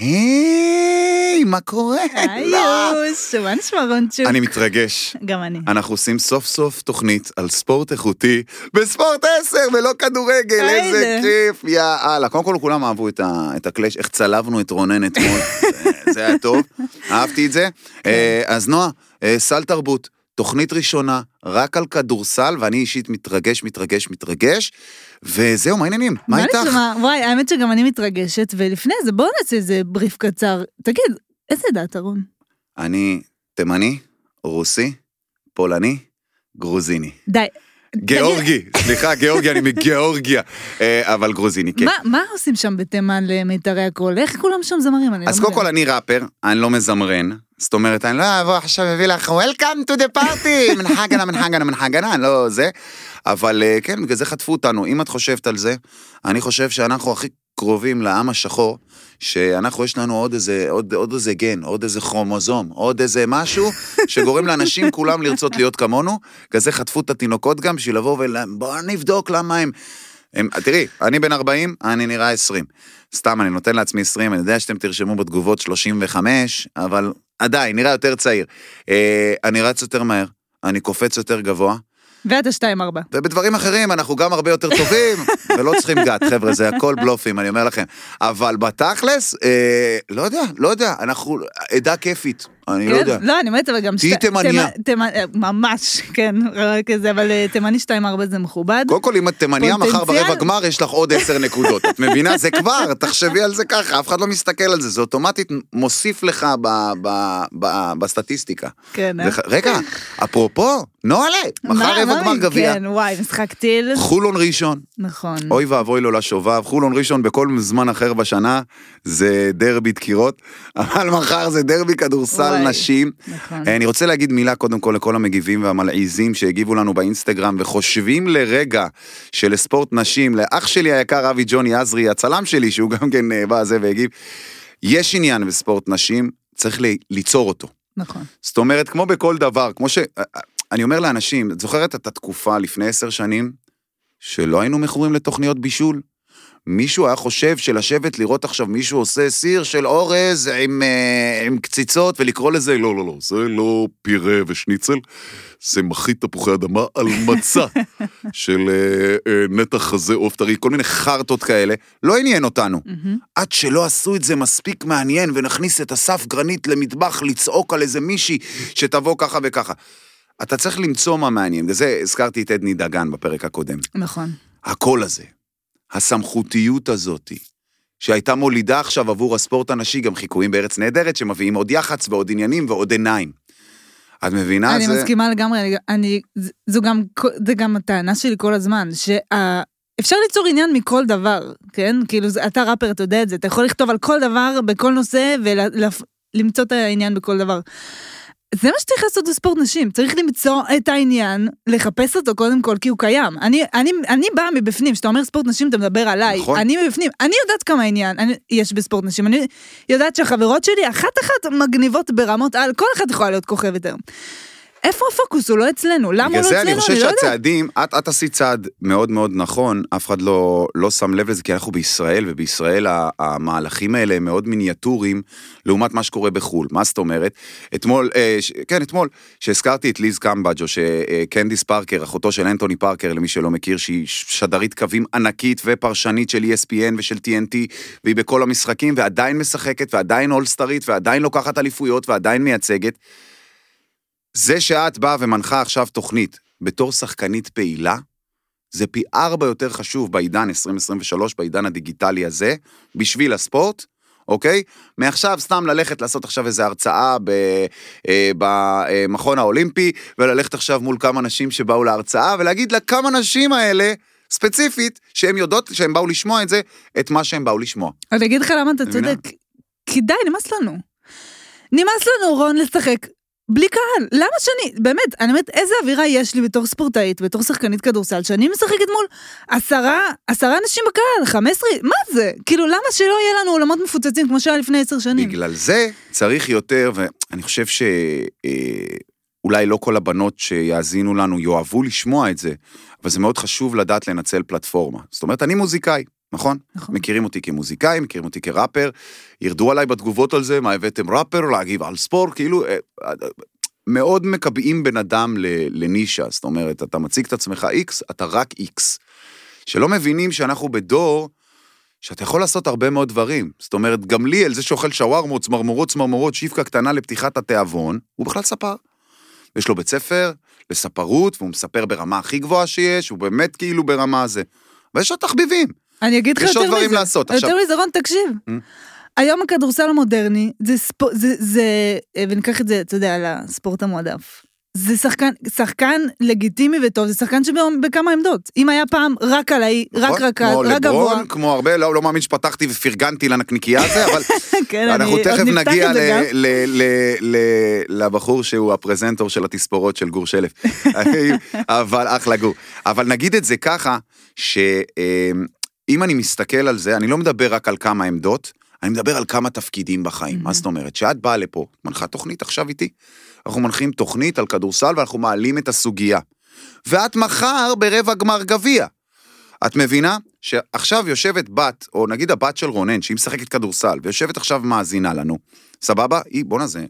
היי, מה קורה? היוש, מה נשמע רונצ'וק? אני מתרגש. גם אני. אנחנו עושים סוף סוף תוכנית על ספורט איכותי בספורט 10 ולא כדורגל, איזה. כיף, יאללה. קודם כל כולם אהבו את הקלאש, איך צלבנו את רונן אתמול, זה- זה היה טוב, אהבתי את זה. כן. אה, אז נועה, אה, סל תרבות, תוכנית ראשונה, רק על כדורסל, ואני אישית מתרגש, מתרגש, מתרגש, וזהו, מה העניינים? מה איתך? נשמע? וואי, האמת שגם אני מתרגשת, ולפני זה בואו נעשה איזה בריף קצר. תגיד, איזה דת ארון? אני תימני, רוסי, פולני, גרוזיני. די. גיאורגי, סליחה, גיאורגי, אני מגיאורגיה, אה, אבל גרוזיני, כן. מה, עושים שם בתימן למיתרי הקול? איך כולם שם זמרים? לא אז קודם כל. אני ראפר, אני לא מזמרן, זאת אומרת, אני לא אבוא עכשיו אביא לך Welcome to the party, מנחגנה, מנחגנה, מנחגנה, לא זה, אבל אה, כן, בגלל זה חטפו אותנו. אם את חושבת על זה, אני חושב שאנחנו הכי קרובים לעם השחור, שאנחנו יש לנו עוד איזה, עוד, עוד איזה גן, עוד איזה כרומוזום, עוד איזה משהו, שגורם לאנשים כולם לרצות להיות כמונו, בגלל זה חטפו את התינוקות גם, בשביל לבוא ול... בואו נבדוק למה הם... הם, תראי, אני בן 40, אני נראה 20. סתם, אני נותן לעצמי 20, אני יודע שאתם תרשמו בתגובות 35, אבל עדיין, נראה יותר צעיר. אה, אני רץ יותר מהר, אני קופץ יותר גבוה, ואתה שתיים ארבע. ובדברים אחרים אנחנו גם הרבה יותר טובים, ולא צריכים גת, חבר'ה, זה הכל בלופים, אני אומר לכם. אבל בתכלס, אה, לא יודע, לא יודע, אנחנו עדה כיפית, אני לא כן? יודע. לא, אני אומרת, אבל גם... תהיי תימניה. תימ- תימ- אה, ממש, כן, רק זה, אבל אה, תימני שתיים ארבע זה מכובד. קודם כל, אם את תימניה, מחר. ברבע גמר יש לך עוד עשר נקודות. את מבינה? זה כבר, תחשבי על זה ככה, אף אחד לא מסתכל על זה, זה אוטומטית מוסיף לך בסטטיסטיקה. כן, אה? רגע, אפרופו, נוהלה, מחר מה- רבע גמר מי- גביע. כן, וואי, משחק טיל. חולון ראשון, נכון. אוי ואבוי לו לשובב, חולון ראשון בכל זמן אחר בשנה זה דרבי דקירות, אבל מחר זה דרבי כדורסל וואי, נשים. נכון. אני רוצה להגיד מילה קודם כל לכל המגיבים והמלעיזים שהגיבו לנו באינסטגרם וחושבים לרגע שלספורט נשים, לאח שלי היקר אבי ג'וני עזרי, הצלם שלי, שהוא גם כן אה, בא זה והגיב, יש עניין בספורט נשים, צריך ליצור אותו. נכון. זאת אומרת, כמו בכל דבר, כמו ש... אני אומר לאנשים, את זוכרת את התקופה לפני עשר שנים, שלא היינו מכורים לתוכניות בישול? מישהו היה חושב שלשבת לראות עכשיו מישהו עושה סיר של אורז עם, אה, עם קציצות ולקרוא לזה, לא, לא, לא, זה לא פירה ושניצל, זה מחית תפוחי אדמה על מצה של אה, אה, נתח חזה עוף טרי, כל מיני חרטות כאלה, לא עניין אותנו. עד שלא עשו את זה מספיק מעניין ונכניס את אסף גרנית למטבח לצעוק על איזה מישהי שתבוא ככה וככה. אתה צריך למצוא מה מעניין, וזה הזכרתי את עדני דגן בפרק הקודם. נכון. הקול הזה, הסמכותיות הזאתי, שהייתה מולידה עכשיו עבור הספורט הנשי גם חיקויים בארץ נהדרת, שמביאים עוד יח"צ ועוד עניינים ועוד עיניים. את מבינה? אני זה... מסכימה לגמרי, אני- אני, זו גם, זה גם הטענה שלי כל הזמן, שאפשר ליצור עניין מכל דבר, כן? כאילו, אתה ראפר, אתה יודע את זה, אתה יכול לכתוב על כל דבר, בכל נושא, ולמצוא את העניין בכל דבר. זה מה שצריך לעשות בספורט נשים, צריך למצוא את העניין, לחפש אותו קודם כל, כי הוא קיים. אני, אני, אני באה מבפנים, כשאתה אומר ספורט נשים, אתה מדבר עליי. נכון. אני מבפנים, אני יודעת כמה עניין אני, יש בספורט נשים, אני יודעת שהחברות שלי, אחת-אחת מגניבות ברמות על, כל אחת יכולה להיות כוכבת היום. איפה הפוקוס? הוא לא אצלנו. למה הוא בגלל לא זה אצלנו? אני חושב לא. שהצעדים, את, את עשית צעד מאוד מאוד נכון, אף אחד לא, לא שם לב לזה, כי אנחנו בישראל, ובישראל המהלכים האלה הם מאוד מיניאטוריים, לעומת מה שקורה בחו"ל. מה זאת אומרת? אתמול, אה, ש, כן, אתמול, שהזכרתי את ליז קמבג'ו, שקנדיס פארקר, אחותו של אנטוני פארקר, למי שלא מכיר, שהיא שדרית קווים ענקית ופרשנית של ESPN ושל TNT, והיא בכל המשחקים, ועדיין משחקת, ועדיין אולסטרית, ועדיין לוקחת אליפויות, ועדיין מייצגת. זה שאת באה ומנחה עכשיו תוכנית בתור שחקנית פעילה, זה פי ארבע יותר חשוב בעידן 2023, בעידן הדיגיטלי הזה, בשביל הספורט, אוקיי? מעכשיו סתם ללכת לעשות עכשיו איזו הרצאה ב, אה, במכון האולימפי, וללכת עכשיו מול כמה נשים שבאו להרצאה, ולהגיד לכמה נשים האלה, ספציפית, שהן יודעות, שהן באו לשמוע את זה, את מה שהן באו לשמוע. אני אגיד לך למה אתה? צודק. כי די, נמאס לנו. נמאס לנו, רון, לשחק בלי קהל. למה שאני, באמת, אני אומרת, איזה אווירה יש לי בתור ספורטאית, בתור שחקנית כדורסל, שאני משחקת מול עשרה, עשרה אנשים בקהל, חמש עשרה, מה זה? כאילו, למה שלא יהיה לנו עולמות מפוצצים כמו שהיה לפני עשר שנים? בגלל זה צריך יותר, ואני חושב שאולי לא כל הבנות שיאזינו לנו יאהבו לשמוע את זה, אבל זה מאוד חשוב לדעת לנצל פלטפורמה. זאת אומרת, אני מוזיקאי, נכון? נכון. מכירים אותי כמוזיקאי, מכירים אותי כראפר, ירדו עליי בתגובות על זה, מה הבאתם ראפר, להגיב על ספורט, כאילו, אה, אה, מאוד מקבעים בן אדם לנישה, זאת אומרת, אתה מציג את עצמך איקס, אתה רק איקס. שלא מבינים שאנחנו בדור שאתה יכול לעשות הרבה מאוד דברים. זאת אומרת, גמליאל, זה שאוכל שווארמות, צמרמורות, צמרמורות, שיפקה קטנה לפתיחת התיאבון, הוא בכלל ספר. יש לו בית ספר לספרות, והוא מספר ברמה הכי גבוהה שיש, הוא באמת כאילו ברמה הזה. ויש עוד תחביבים. אני אגיד לך יש יותר עוד מזה. דברים לעשות. יותר מזה, רון, תקשיב. Mm. היום הכדורסל המודרני, זה ספורט, זה, זה, אה, וניקח את זה, אתה יודע, לספורט המועדף. זה שחקן, שחקן לגיטימי וטוב, זה שחקן שבכמה עמדות. אם היה פעם רק רק נכון? רכז, כמו רק גבוה. לברון, כמו הרבה, לא, לא מאמין שפתחתי ופרגנתי לנקניקייה הזה, אבל כן, אנחנו אני- תכף עוד נגיע גם. ל- ל- ל- ל- לבחור שהוא הפרזנטור של התספורות של גור שלף. אבל אחלה גור. אבל נגיד את זה ככה, שאם אני מסתכל על זה, אני לא מדבר רק על כמה עמדות, אני מדבר על כמה תפקידים בחיים. מה זאת אומרת? שאת באה לפה, מנחה תוכנית עכשיו איתי. אנחנו מנחים תוכנית על כדורסל ואנחנו מעלים את הסוגיה. ואת מחר ברבע גמר גביע. את מבינה? שעכשיו יושבת בת, או נגיד הבת של רונן, שהיא משחקת כדורסל, ויושבת עכשיו מאזינה לנו, סבבה? היא, בואנה זה,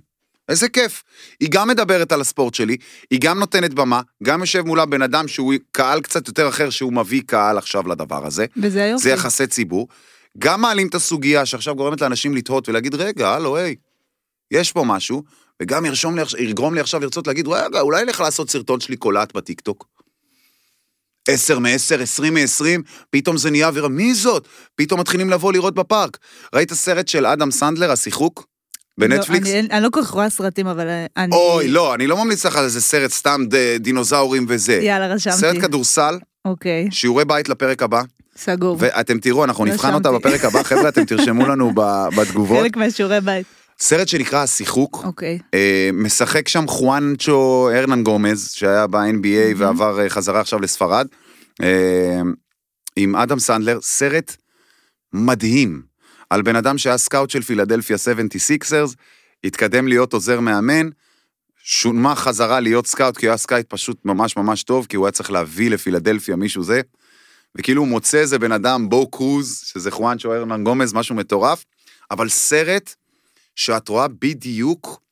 איזה כיף. היא גם מדברת על הספורט שלי, היא גם נותנת במה, גם יושב מולה בן אדם שהוא קהל קצת יותר אחר, שהוא מביא קהל עכשיו לדבר הזה. וזה היופי. זה יחסי ציבור. גם מעלים את הסוגיה שעכשיו גורמת לאנשים לתהות ולהגיד, רגע, הלו, היי, יש פה משהו, וגם ירשום לי, יגרום לי עכשיו לרצות להגיד, רגע, אולי נלך לעשות סרטון שלי קולט בטיקטוק. עשר מעשר, עשרים מעשרים, פתאום זה נהיה אווירה, מי זאת? פתאום מתחילים לבוא לראות בפארק. ראית סרט של אדם סנדלר, השיחוק? בנטפליקס? לא, אני, אני לא כל כך רואה סרטים, אבל אה, אני... אוי, לא, אני לא ממליץ לך על איזה סרט סתם ד- דינוזאורים וזה. יאללה, רשמתי. סרט כדורסל, אוקיי, שיעורי בית לפרק הבא, סגור. ואתם תראו, אנחנו נבחן אותה רשמתי. בפרק הבא, חבר'ה, אתם תרשמו לנו בתגובות. חלק מהשיעורי בית. סרט שנקרא השיחוק, אוקיי. אה, משחק שם חואנצ'ו הרנן גומז, שהיה ב-NBA ועבר אה, חזרה עכשיו לספרד, אה, עם אדם סנדלר, סרט מדהים, על בן אדם שהיה scout של פילדלפיה 76ers, התקדם להיות עוזר מאמן, שונמה חזרה להיות scout, כי הוא היה scout פשוט ממש ממש טוב, כי הוא היה צריך להביא לפילדלפיה מישהו זה, וכאילו הוא מוצא איזה בן אדם, בו קרוז, שזה חואנצ'ו הרנן גומז, משהו מטורף, אבל סרט שאת רואה בדיוק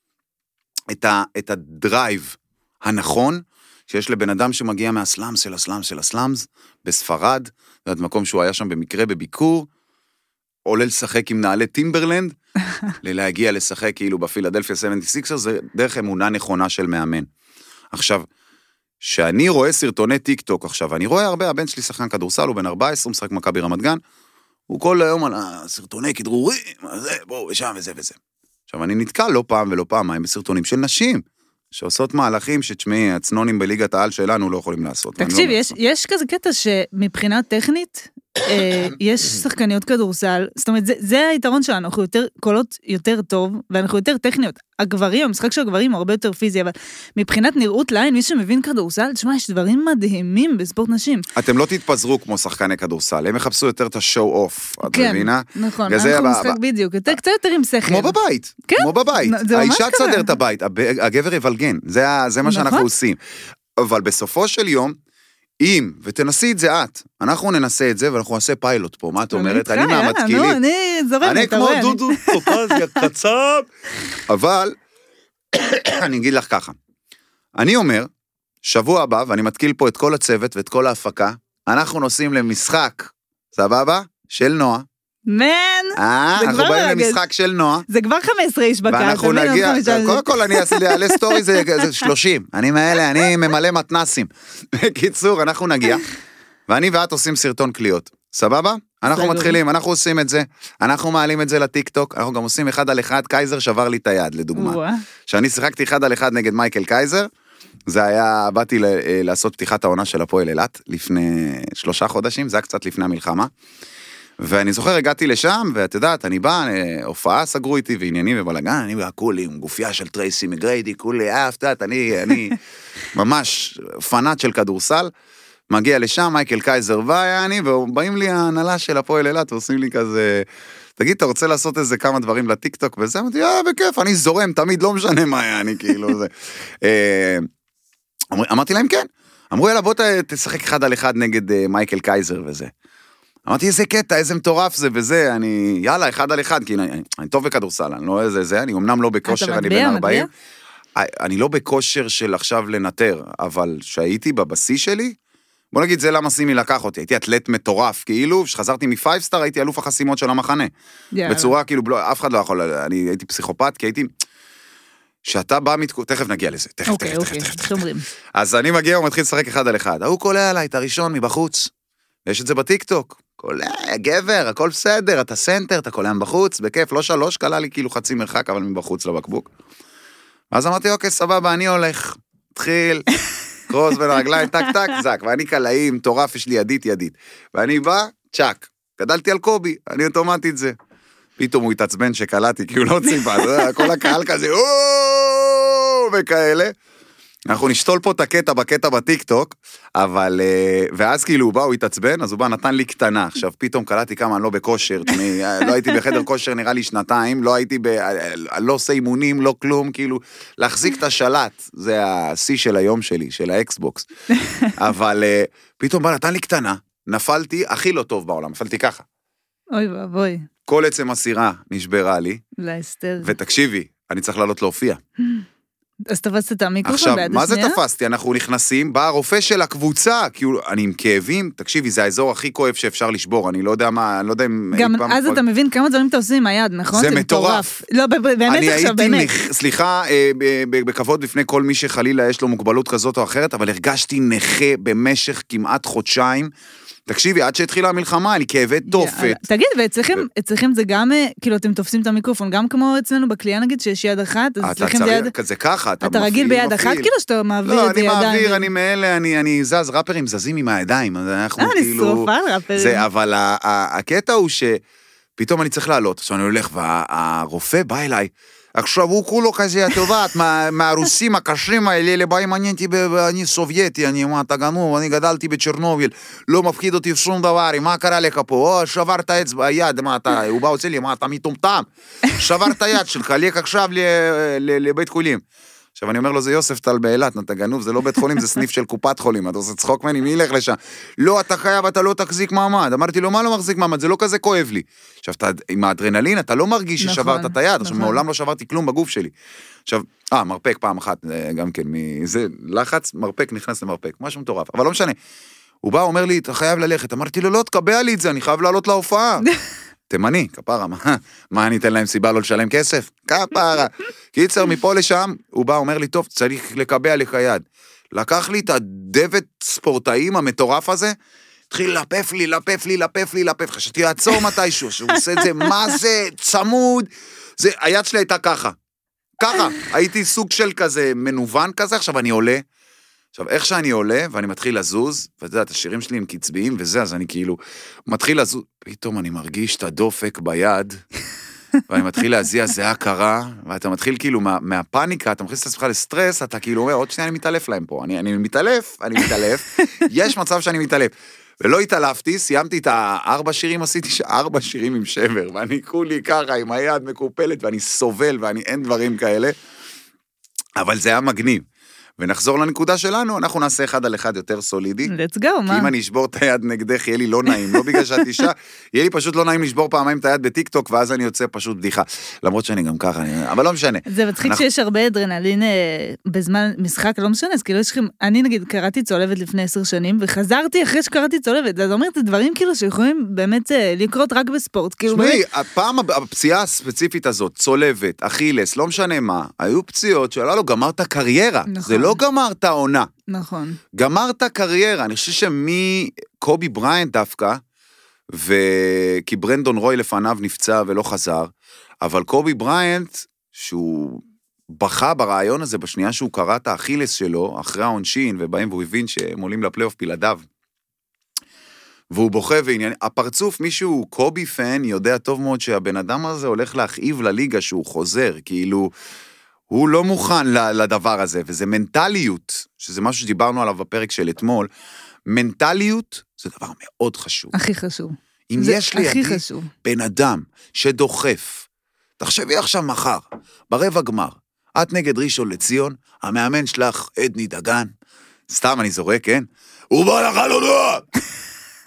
את, ה, את ה drive הנכון שיש לבן אדם שמגיע מה slums של ה slums של ה slums בספרד, זה מקום שהוא היה שם במקרה בביקור, עולה לשחק עם נעלי טימברלנד, ללהגיע לשחק כאילו בפילדלפיה 76, זה דרך אמונה נכונה של מאמן. עכשיו, כשאני רואה סרטוני טיק טוק עכשיו, אני רואה הרבה, הבן שלי שחקן כדורסל, הוא בן 14, הוא משחק מכבי רמת גן, הוא כל היום על הסרטוני כדרורים, זה, בואו, ושם וזה וזה. עכשיו, אני נתקל לא פעם ולא פעמיים בסרטונים של נשים, שעושות מהלכים שתשמעי, הצנונים בליגת העל שלנו לא יכולים לעשות. לא תקשיב, אומר, יש, יש כזה קטע שמבחינה טכנית, יש שחקניות כדורסל, זאת אומרת, זה, זה היתרון שלנו, אנחנו יותר קולות יותר טוב, ואנחנו יותר טכניות. הגברים, המשחק של הגברים הוא הרבה יותר פיזי, אבל מבחינת נראות לעין, מי שמבין כדורסל, תשמע, יש דברים מדהימים בספורט נשים. אתם לא תתפזרו כמו שחקני כדורסל, הם יחפשו יותר את השואו אוף, את כן, מבינה? נכון, בגלל זה אנחנו משחק בדיוק, יותר, קצת יותר עם שכל. כמו בבית, כן, כמו בבית. האישה. תסדר את הבית, הב- הגבר יבלגן, זה מה שאנחנו נכון. עושים. אבל בסופו של יום, אם, ותנסי את זה את, אנחנו ננסה את זה ואנחנו נעשה פיילוט פה, מה את אומרת? אני יאללה, מהמתקילים. אני זורמת, אני כמו דודו טופזיה קצב. אבל, אני אגיד לך ככה, אני אומר, שבוע הבא, ואני מתקיל פה את כל הצוות ואת כל ההפקה, אנחנו נוסעים למשחק, סבבה? של נועה. מן, אה, אנחנו באים. למשחק של נועה. זה כבר 15 איש בקהל, ואנחנו? נגיע, קודם כל אני אעלה סטורי זה זה 30, אני מאלה, אני ממלא מתנ"סים. בקיצור, אנחנו נגיע, ואני ואת עושים סרטון קליעות, סבבה? אנחנו. מתחילים, אנחנו עושים את זה, אנחנו מעלים את זה לטיק טוק, אנחנו גם עושים אחד על אחד, קייזר שבר לי את היד, לדוגמה. כשאני שיחקתי אחד על אחד נגד מייקל קייזר, זה היה, באתי אה, לעשות פתיחת העונה של הפועל אילת לפני שלושה חודשים, זה היה קצת לפני המלחמה. ואני זוכר, הגעתי לשם, ואת יודעת, אני בא, אה, הופעה סגרו איתי ועניינים ובלאגן, אני כולי עם גופייה של טרייסי מגריידי, כולי אף, את יודעת, אני, אני ממש פנאט של כדורסל. מגיע לשם, מייקל קייזר בא, אני, ובאים לי ההנהלה של הפועל אילת ועושים לי כזה, תגיד, אתה רוצה לעשות איזה כמה דברים לטיקטוק וזה? אמרתי, אה, בכיף, אני זורם, תמיד, לא משנה מה היה, אני כאילו זה. אה, אמר- אמרתי להם כן. אמרו, יאללה, בוא תשחק אחד על אחד נגד אה, מייקל קייזר וזה. אמרתי, איזה קטע, איזה מטורף זה וזה, אני, יאללה, אחד על אחד, כי אני, אני, טוב בכדורסל, אני לא איזה זה, אני אמנם לא בכושר, אני בן 40. מטביע? אני לא בכושר של עכשיו לנתר, אבל כשהייתי בבשיא שלי, בוא נגיד, זה למה סימי לקח אותי, הייתי אתלט מטורף, כאילו, כשחזרתי מ Five-Star הייתי אלוף החסימות של המחנה. יאללה. בצורה, כאילו, לא, אף אחד לא יכול, אני הייתי פסיכופת, כי הייתי... כשאתה בא מתקו... תכף נגיע לזה, תכף, אוקיי, תכף, אוקיי, תכף, תכף. שומרים. אז אני מגיע ומתחיל לשחק אחד על אחד. ההוא קולע עליי את הראשון מבחוץ. יש את זה בטיקטוק. קולע, גבר, הכל בסדר, אתה סנטר, אתה קולע מבחוץ, בכיף, לא שלוש, קלע לי כאילו חצי מרחק, אבל מבחוץ לבקבוק. ואז אמרתי, אוקיי, סבבה, אני הולך. התחיל, cross בין הרגליים, טק טק, זק, ואני קלעי מטורף, יש לי ידית ידית. ואני בא, צ'אק. גדלתי על קובי, אני אוטומטית זה. פתאום הוא התעצבן שקלעתי, כי הוא לא ציפה, כל הקהל כזה! וכאלה. אנחנו נשתול פה את הקטע בקטע בטיקטוק, אבל... אה, ואז כאילו הוא בא, הוא התעצבן, אז הוא בא, נתן לי קטנה. עכשיו, פתאום קלטתי כמה אני לא בכושר. אני, אה, לא הייתי בחדר כושר נראה לי שנתיים, לא הייתי ב... אה, לא עושה אימונים, לא כלום, כאילו, להחזיק את השלט, זה השיא של היום שלי, של האקסבוקס. אבל פתאום בא, נתן לי קטנה, נפלתי, הכי לא טוב בעולם, נפלתי ככה. אוי ואבוי, כל עצם הסירה נשברה לי, לאסתר. ותקשיבי, אני צריך לעלות להופיע. אז תפסת את המיקרופון עכשיו, ביד מה זה השנייה? תפסתי? אנחנו נכנסים, בא הרופא של הקבוצה, כאילו, אני עם כאבים, תקשיבי, זה האזור הכי כואב שאפשר לשבור, אני לא יודע מה, אני לא יודע אם... גם אז אתה מבין כמה דברים אתה עושה עם היד, נכון? זה מטורף. לא, ב- ב- באמת אני עכשיו, הייתי, באמת. סליחה, אה, בכבוד בפני כל מי שחלילה יש לו מוגבלות כזאת או אחרת, אבל הרגשתי נכה במשך כמעט חודשיים. תקשיבי, עד שהתחילה המלחמה, לי כאבי תופת. תגיד, ואצלכם אצלכם זה גם, אה, כאילו, אתם תופסים את המיקרופון, גם כמו אצלנו בקליעה נגיד, שיש יד אחת, אז אתה אצלכם זה יד... כזה ככה, אתה אתה מפעיל, רגיל ביד אחת. כאילו, שאתה מעביר לא, את זה אני ידיים? מעביר, אני מאלה, אני, אני זז, ראפרים זזים עם הידיים, אז אנחנו אה, אני כאילו... שרופה על ראפרים. זה, אבל הקטע הוא שפתאום אני צריך לעלות, עכשיו אני הולך, והרופא בא אליי, עכשיו הוא כולו כזה, את יודעת, מה- מהרוסים הקשים האלה, אלה באים, אני אני סובייטי, אני, מה, אתה גנוב, אני גדלתי בצ'רנוביל, לא מפחיד אותי שום דבר, מה קרה לך פה, או, שברת אצבע, יד, מה אתה, הוא בא עושה לי, מה, אתה מטומטם, שברת יד שלך, לך עכשיו לבית חולים. עכשיו אני אומר לו, זה יוספטל באילת, אתה גנוב, זה לא בית חולים, זה סניף של קופת חולים, אתה עושה צחוק ממני, מי ילך לשם? לא, אתה חייב, אתה לא תחזיק מעמד. אמרתי לו, מה לא מחזיק מעמד? זה לא כזה כואב לי. עכשיו, אתה, עם האדרנלין, אתה לא מרגיש נכון, ששברת את היד, עכשיו, נכון. מעולם לא שברתי כלום בגוף שלי. עכשיו, אה, מרפק פעם אחת, אה, גם כן, מזה, לחץ, מרפק נכנס למרפק, משהו מטורף, אבל לא משנה. הוא בא, אומר לי, אתה חייב ללכת. אמרתי לו, לא, תקבע לי את זה, אני חייב לעלות להופעה. תימני, כפרה, מה, מה אני אתן להם סיבה לא לשלם כסף? כפרה. קיצר, מפה לשם, הוא בא, אומר לי, טוב, צריך לקבע לך יד. לקח לי את הדבט ספורטאים המטורף הזה, התחיל ללפף לי, ללפף לי, ללפף לי, ללפף. חשבתי לעצור מתישהו, שהוא עושה את זה, מה זה, צמוד. זה, היד שלי הייתה ככה. ככה, הייתי סוג של כזה מנוון כזה, עכשיו אני עולה. עכשיו, איך שאני עולה, ואני מתחיל לזוז, ואתה יודע, השירים שלי הם קצביים וזה, אז אני כאילו מתחיל לזוז, פתאום אני מרגיש את הדופק ביד, ואני מתחיל להזיע זיעה קרה, ואתה מתחיל כאילו מה, מהפאניקה, אתה מכניס את עצמך לסטרס, אתה כאילו אומר, עוד שנייה אני מתעלף להם פה. אני, אני מתעלף, אני מתעלף, יש מצב שאני מתעלף. ולא התעלפתי, סיימתי את הארבע שירים, עשיתי ארבע שירים עם שבר, ואני כולי ככה עם היד מקופלת, ואני סובל, ואני אין דברים כאלה. אבל זה היה מגניב. ונחזור לנקודה שלנו, אנחנו נעשה אחד על אחד יותר סולידי. let's go, כי מה? אם אני אשבור את היד נגדך, יהיה לי לא נעים, לא בגלל שאת אישה, יהיה לי פשוט לא נעים לשבור פעמיים את היד בטיקטוק, ואז אני יוצא פשוט בדיחה. למרות שאני גם ככה, אני- אבל לא משנה. זה מצחיק אנחנו- שיש הרבה אדרנלין אה, בזמן משחק, לא משנה, אז כאילו יש לכם, אני נגיד קראתי צולבת לפני עשר שנים, וחזרתי אחרי שקראתי צולבת, אז אומרת, זה דברים כאילו שיכולים באמת אה, לקרות רק בספורט, כאילו תשמעי, הפעם הפציעה הספציפית הזאת, צולבת, אכילס, לא משנה מה, היו פציעות שעלה לו, גמרת קריירה. נכון. זה לא גמרת עונה. נכון. גמרת קריירה, אני חושב שמקובי בריינט דווקא, ו... כי ברנדון רוי לפניו נפצע ולא חזר, אבל קובי בריינט, שהוא בכה ברעיון הזה בשנייה שהוא קרא את האכילס שלו, אחרי העונשין, ובאים והוא הבין שהם עולים לפלייאוף בלעדיו. והוא בוכה ועניין, הפרצוף, מישהו קובי פן, יודע טוב מאוד שהבן אדם הזה הולך להכאיב לליגה שהוא חוזר, כאילו, הוא לא מוכן לדבר הזה, וזה מנטליות, שזה משהו שדיברנו עליו בפרק של אתמול, מנטליות זה דבר מאוד חשוב. הכי חשוב. אם יש לידי. בן אדם שדוחף, תחשבי עכשיו מחר, ברבע גמר, את נגד ראשון לציון, המאמן שלך עדני דגן, סתם אני זורק, כן? הוא בא לך לא נוח!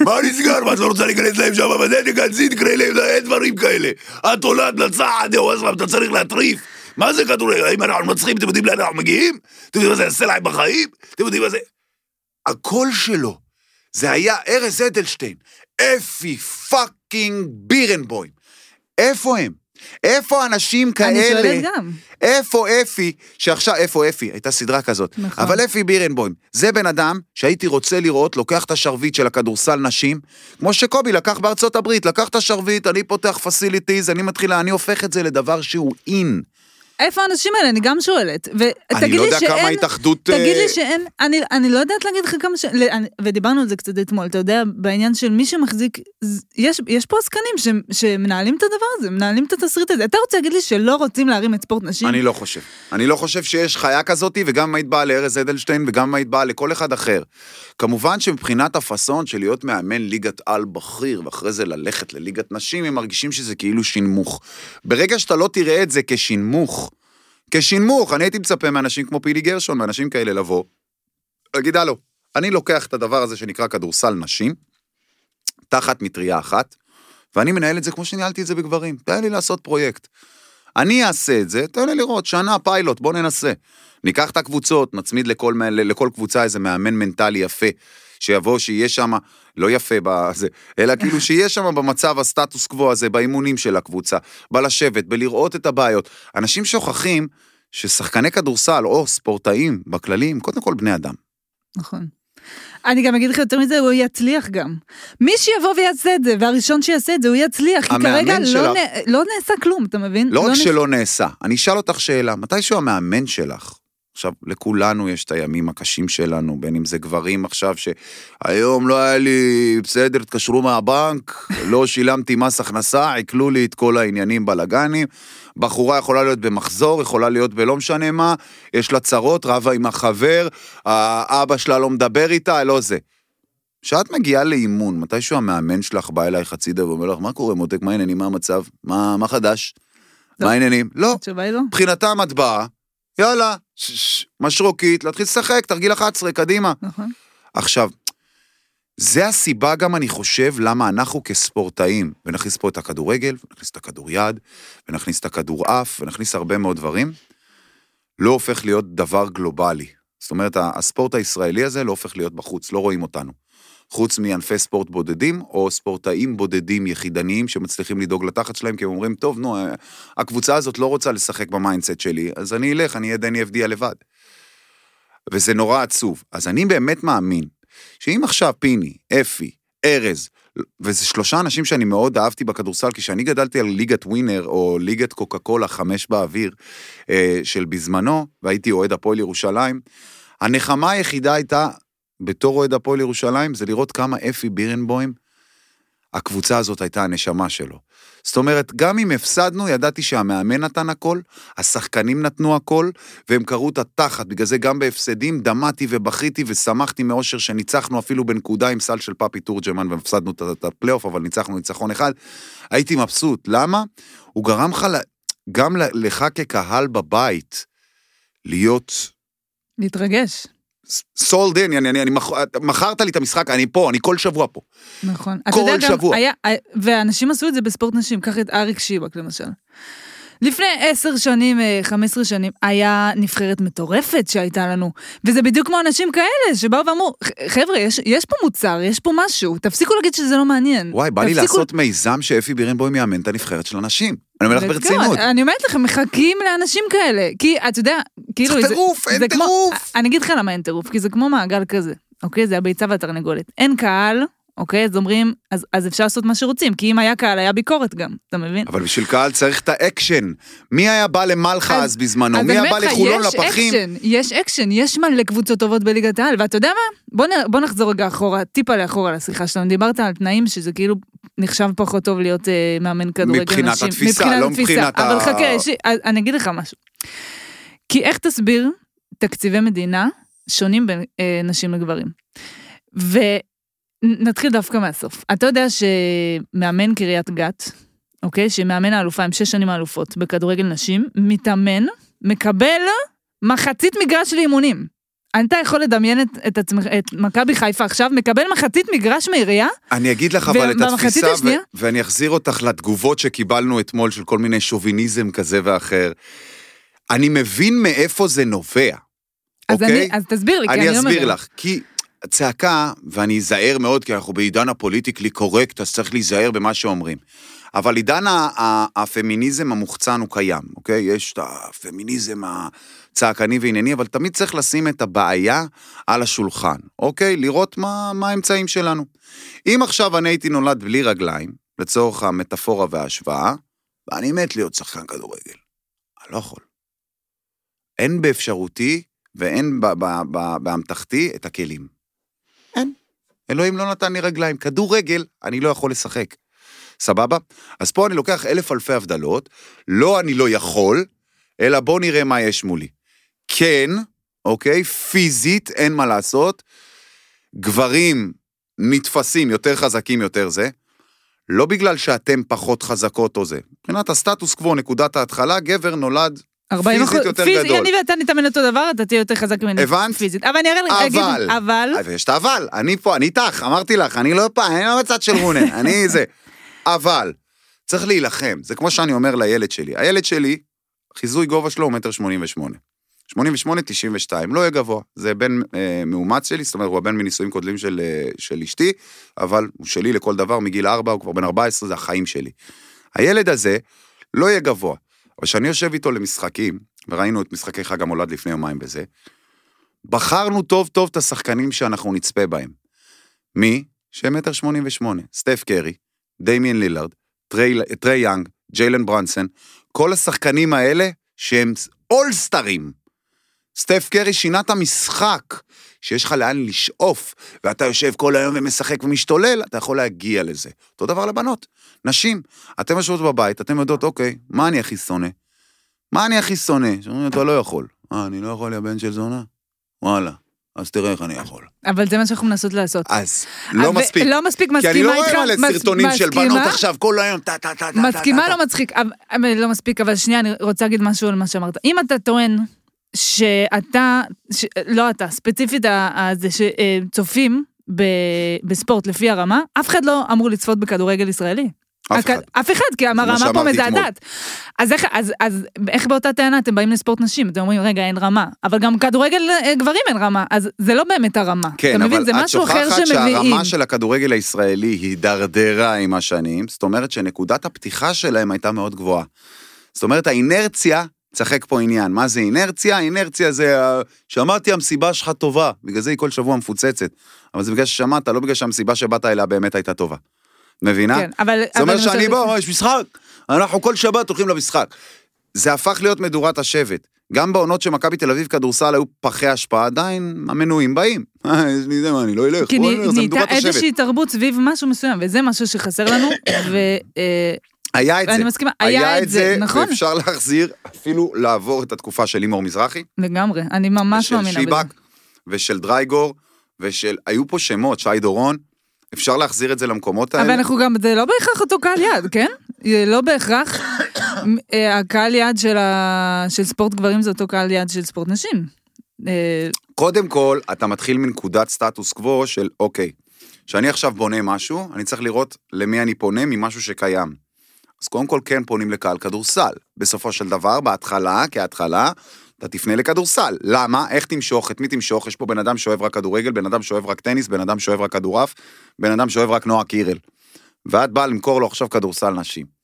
מה נסגר? מה, את לא רוצה להיכנס להם שם? מה זה תיכנסי, תקראי להם, אין דברים כאלה. את עולה, נצחת, יואו, עזרם, אתה צריך להטריף. מה זה כדורגל? האם אנחנו מצחיקים? אתם יודעים לאן אנחנו מגיעים? אתם יודעים מה זה יעשה להם בחיים? אתם יודעים מה זה... הקול שלו, זה היה ארז אדלשטיין, אפי fucking בירנבוים. איפה הם? איפה אנשים כאלה? אני שואלת גם. איפה אפי, שעכשיו, איפה אפי? הייתה סדרה כזאת. נכון. אבל אפי בירנבוים, זה בן אדם שהייתי רוצה לראות, לוקח את השרביט של הכדורסל נשים, כמו שקובי לקח בארצות הברית, לקח את השרביט, אני פותח facilities, אני מתחילה, אני הופך את זה לדבר שהוא אין. איפה האנשים האלה? אני גם שואלת. ותגיד אני לא לי יודע כמה שאין... ההתאחדות... תגיד אה, לי שאין, אני, אני לא יודעת להגיד לך כמה ש... אני- ודיברנו על זה קצת אתמול, אתה יודע, בעניין של מי שמחזיק, יש, יש פה עסקנים ש, שמנהלים את הדבר הזה, מנהלים את התסריט הזה. אתה רוצה להגיד לי שלא רוצים להרים את ספורט נשים? אני לא חושב. אני לא חושב שיש חיה כזאת, וגם אם היית באה לארז אדלשטיין, וגם אם היית באה לכל אחד אחר. כמובן שמבחינת הפאסון של להיות מאמן ליגת על בכיר, ואחרי זה ללכת לליגת נשים, הם מרגישים שזה כאילו שינמוך. ברגע שאתה לא תראה את זה כשינמוך, כשינמוך, אני הייתי מצפה מאנשים כמו פילי גרשון, מאנשים כאלה לבוא, להגיד, הלו, אני לוקח את הדבר הזה שנקרא כדורסל נשים, תחת מטריה אחת, ואני מנהל את זה כמו שניהלתי את זה בגברים. תן לי לעשות פרויקט. אני אעשה את זה, תן לי לראות, שנה פיילוט, בוא ננסה. ניקח את הקבוצות, נצמיד לכל, לכל קבוצה איזה מאמן מנטלי יפה, שיבוא, שיהיה שם, לא יפה בזה, אלא כאילו שיהיה שם במצב הסטטוס קוו הזה, באימונים של הקבוצה, בלשבת, בלראות את הבעיות. אנשים שוכחים ששחקני כדורסל או ספורטאים בכללי הם קודם כל בני אדם. נכון. אני גם אגיד לך יותר מזה, הוא יצליח גם. מי שיבוא ויעשה את זה, והראשון שיעשה את זה, הוא יצליח, כי כרגע לא, שלך- נ... לא נעשה כלום, אתה מבין? לא רק נעשה- שלא נעשה, אני אשאל אותך שאלה, מתישהו המאמן שלך, עכשיו, לכולנו יש את הימים הקשים שלנו, בין אם זה גברים עכשיו, שהיום לא היה לי, בסדר, התקשרו מהבנק, לא שילמתי מס הכנסה, עיקלו לי את כל העניינים בלאגנים, בחורה יכולה להיות במחזור, יכולה להיות בלא משנה מה, יש לה צרות, רבה עם החבר, האבא שלה לא מדבר איתה, לא זה. כשאת מגיעה לאימון, מתישהו המאמן שלך בא אלייך הצידה ואומר לך, מה קורה מותק, מה העניינים, מה המצב, מה, מה חדש? מה העניינים? לא. התשובה היא לא. מבחינתם את באה, יאללה, משרוקית, להתחיל לשחק, תרגיל 11, קדימה. נכון. עכשיו, זה הסיבה גם, אני חושב, למה אנחנו כספורטאים, ונכניס פה את הכדורגל, ונכניס את הכדוריד, ונכניס את הכדורעף, ונכניס הרבה מאוד דברים, לא הופך להיות דבר גלובלי. זאת אומרת, הספורט הישראלי הזה לא הופך להיות בחוץ, לא רואים אותנו. חוץ מענפי ספורט בודדים, או ספורטאים בודדים יחידניים שמצליחים לדאוג לתחת שלהם, כי הם אומרים, טוב, נו, הקבוצה הזאת לא רוצה לשחק ב mindset שלי, אז אני אלך, אני אהיה דני אבדיה לבד. וזה נורא עצוב. אז אני באמת מאמין שאם עכשיו פיני, אפי, ארז, וזה שלושה אנשים שאני מאוד אהבתי בכדורסל, כי כשאני גדלתי על ליגת ווינר, או ליגת קוקה קולה חמש באוויר אה, של בזמנו, והייתי אוהד הפועל ירושלים, הנחמה היחידה הייתה, בתור אוהד הפועל ירושלים, זה לראות כמה אפי בירנבוים, הקבוצה הזאת הייתה הנשמה שלו. זאת אומרת, גם אם הפסדנו, ידעתי שהמאמן נתן הכל, השחקנים נתנו הכל, והם קרעו את התחת. בגלל זה גם בהפסדים דמעתי ובכיתי ושמחתי מאושר שניצחנו אפילו בנקודה עם סל של פאפי תורג'מן והפסדנו את- הפלייאוף, אבל ניצחנו ניצחון אחד. הייתי מבסוט. למה? הוא גרם לך, גם לך כקהל בבית, להיות להתרגש. סולד אין, אני, אני, אני, מכ- מכרת לי את המשחק, אני פה, אני כל שבוע פה. נכון. כל יודע, גם שבוע. היה, ואנשים עשו את זה בספורט נשים, קח את אריק שיבק למשל. לפני עשר שנים, אה, חמש עשרה שנים, היה נבחרת מטורפת שהייתה לנו, וזה בדיוק כמו אנשים כאלה שבאו ואמרו, "ח- חבר'ה, יש, יש פה מוצר, יש פה משהו, תפסיקו להגיד שזה לא מעניין. וואי, בא לי תפסיקו- לעשות מיזם שאפי בירנבוים יאמן את הנבחרת של הנשים. אני אומר לך. ברצינות. אני, אומרת לכם, מחכים לאנשים כאלה, כי אתה יודע, כאילו... צריך טירוף, אין טירוף. אני אגיד לך למה אין טירוף, כי זה כמו מעגל כזה, אוקיי? זה הביצה והתרנגולת. אין קהל, אוקיי? אז אומרים, אז, אז אפשר לעשות מה שרוצים, כי אם היה קהל, היה ביקורת גם, אתה מבין? אבל בשביל קהל צריך את האקשן. מי היה בא למלחה אז- אז בזמנו? אז מי היה בא לחולון יש לפחים? אקשן, יש אקשן, יש מלא קבוצות טובות בליגת העל, ואתה יודע מה? בוא, נ, בוא נחזור רגע אחורה, טיפה לאחורה לשיחה שלנו. דיברת על תנאים שזה כאילו נחשב פחות טוב להיות אה, מאמן כדורגל מבחינת נשים. התפיסה, לא מבחינת ה- אבל חכה, אז אני אגיד לך משהו. כי איך תסביר תקציבי מדינה שונים בין אה, נשים לגברים? ונתחיל דווקא מהסוף. אתה יודע שמאמן קריית גת, אוקיי? שמאמן האלופה עם שש שנים האלופות בכדורגל נשים, מתאמן, מקבל מחצית מגרש לאימונים. אתה יכול לדמיין את, את עצמך, את מכבי חיפה עכשיו, מקבל מחצית מגרש מעירייה? אני אגיד לך אבל את התפיסה, ו-? ואני אחזיר אותך לתגובות שקיבלנו אתמול של כל מיני שוביניזם כזה ואחר. אני מבין מאיפה זה נובע, אז, אוקיי? אני, אז תסביר לי, כי אני אני לא אסביר מבינה. לך, כי צעקה, ואני אזהר מאוד, כי אנחנו בעידן הפוליטיקלי קורקט, אז צריך להיזהר במה שאומרים. אבל עידן הפמיניזם המוחצן הוא קיים, אוקיי? יש את הפמיניזם הצעקני וענייני, אבל תמיד צריך לשים את הבעיה על השולחן, אוקיי? לראות מה, מה האמצעים שלנו. אם עכשיו אני הייתי נולד בלי רגליים, לצורך המטאפורה וההשוואה, ואני מת להיות שחקן כדורגל, אני לא יכול. אין באפשרותי ואין באמתחתי את הכלים. אלוהים לא נתן לי רגליים. כדורגל, אני לא יכול לשחק. סבבה? אז פה אני לוקח אלף אלפי הבדלות, לא אני לא יכול, אלא בוא נראה מה יש מולי. כן, אוקיי, פיזית, אין מה לעשות, גברים נתפסים יותר חזקים יותר זה, לא בגלל שאתם פחות חזקות או זה. מבחינת הסטטוס קוו, נקודת ההתחלה, גבר נולד 40 פיזית יותר פיז- גדול. אני ואתה נתאמן אותו דבר, אתה תהיה יותר חזק ממני. הבנת? פיזית. אבל אני אראה לך, אגיד- אבל, אבל, ויש את האבל, אני פה, אני איתך, אמרתי לך, אני לא פה, אני לא בצד של רונן, אני זה. אבל, צריך להילחם, זה כמו שאני אומר לילד שלי. הילד שלי, חיזוי גובה שלו הוא מטר שמונים ושמונה. 88, 92, לא יהיה גבוה. זה בן אה, מאומץ שלי, זאת אומרת, הוא הבן מנישואים קודמים של, אה, של אשתי, אבל הוא שלי לכל דבר, מגיל 4, הוא כבר בן 14, זה החיים שלי. הילד הזה לא יהיה גבוה. אבל כשאני יושב איתו למשחקים, וראינו את משחקי חג המולד לפני יומיים בזה, בחרנו טוב טוב את השחקנים שאנחנו נצפה בהם. מי? שהם מטר שמונים ושמונה. סטף קרי, דמיאן לילארד, טרי, טרי יאנג, ג'יילן ברנסון, כל השחקנים האלה שהם אולסטרים. סטף קרי שינה את המשחק, שיש לך לאן לשאוף, ואתה יושב כל היום ומשחק ומשתולל, אתה יכול להגיע לזה. אותו דבר לבנות. נשים, אתן יושבות בבית, אתן יודעות, אוקיי, מה אני הכי שונא? מה אני הכי שונא? שאומרים, אתה לא יכול. אה, אני לא יכול, יא בן של זונה? וואלה. אז תראה איך אני יכול. אבל זה מה שאנחנו מנסות לעשות. אז, לא אבל- מספיק. לא מספיק כי אני מסכימה לא איתך. רואה מלא סרטונים של מסכימה? בנות עכשיו כל היום, טה טה טה טה טה. מסכימה לא מצחיק, לא מספיק, אבל שנייה, אני רוצה להגיד משהו על מה שאמרת. אם אתה טוען שאתה, ש- לא אתה, ספציפית ה- ה- זה שצופים ב- בספורט לפי הרמה, אף אחד לא אמור לצפות בכדורגל ישראלי. אף אחד. אף אחד, כי הרמה פה. מזעזעת. אז איך, אז, אז איך באותה טענה אתם באים לספורט נשים? אתם אומרים, רגע, אין רמה. אבל גם כדורגל אה, גברים אין רמה, אז זה לא באמת הרמה. כן, אתה מבין? זה את משהו אחר שוכחת שמביאים. שהרמה של הכדורגל הישראלי הידרדרה עם השנים, זאת אומרת שנקודת הפתיחה שלהם הייתה מאוד גבוהה. זאת אומרת, האינרציה, צחק פה עניין, מה זה אינרציה? אינרציה זה, שמעתי המסיבה שלך טובה, בגלל זה היא כל שבוע מפוצצת. אבל זה בגלל ששמעת, לא בגלל שהמסיבה שבאת אליה באמת הייתה טובה. מבינה? כן, אבל... זה אומר אבל שאני בא, יש משחק, אנחנו כל שבת הולכים למשחק. זה הפך להיות מדורת השבט. גם בעונות שמכבי תל אביב כדורסל היו פחי השפעה, עדיין המנויים באים. אה, יש לי זה, מה, אני לא אלך, כי נהייתה. איזושהי תרבות סביב משהו מסוים, וזה משהו שחסר לנו, היה את זה. ואני מסכימה, היה את זה, נכון? ואפשר להחזיר, אפילו לעבור את התקופה של לימור מזרחי, לגמרי, אני ממש ושל מאמינה בזה. שיבק, ושל דרייגור, ושל, היו פה שמות, שי דורון, אפשר להחזיר את זה למקומות האלה. אבל אנחנו גם, זה לא בהכרח אותו קהל יד, כן? לא בהכרח אה, הקהל יד של ה- של ספורט גברים זה אותו קהל יד של ספורט נשים. אה, קודם כל, אתה מתחיל מנקודת סטטוס קוו של, אוקיי, כשאני עכשיו בונה משהו, אני צריך לראות למי אני פונה ממשהו שקיים. אז קודם כל כן פונים לקהל כדורסל. בסופו של דבר, בהתחלה, כהתחלה, אתה תפנה לכדורסל. למה? איך תמשוך? את מי תמשוך? יש פה בן אדם שאוהב רק כדורגל, בן אדם שאוהב רק טניס, בן אדם שאוהב רק כדורעף, בן אדם שאוהב רק נועה קירל. ואת באה למכור לו עכשיו כדורסל נשים.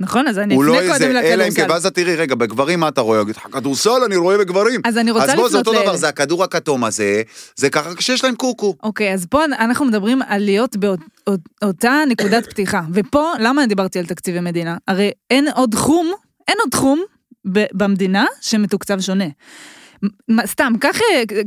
נכון, אז אני לא אפנה קודם איזה, אלא אם כן, לכדורסל. ואז את תראי, רגע, בגברים מה אתה רואה? כדורסל אני רואה בגברים. אז אני רוצה אז בוא, זה לפנות אותו דבר, זה הכדור הכתום הזה, זה ככה כשיש להם קוקו. אוקיי, אז פה אנחנו מדברים על להיות באותה נקודת פתיחה. ופה, למה דיברתי על תקציבי מדינה? הרי אין עוד תחום, אין עוד תחום ב- במדינה שמתוקצב שונה. סתם,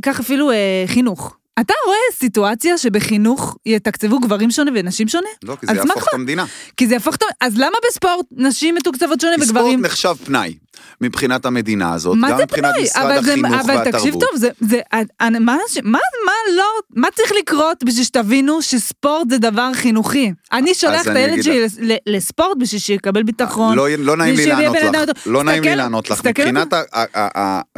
קח אפילו אה, חינוך. אתה רואה סיטואציה שבחינוך יתקצבו גברים שונה ונשים שונה? לא, כי זה מה יהפוך? את המדינה. כי זה יהפוך את... ה- אז למה בספורט נשים מתוקצבות שונה כי ספורט וגברים... נחשב פנאי מבחינת המדינה הזאת, מה גם זה מבחינת פנאי? משרד אבל זה- החינוך אבל והתרבות. תקשיב טוב, זה, זה, אני- מה, ש- מה, מה לא, מה צריך לקרות בשביל שתבינו שספורט זה דבר חינוכי? אני שולח את הילד שלי לספורט בשביל שיקבל ביטחון. לא, לא נעים לי לענות לך, טוב. לא נעים לי לענות לך. מבחינת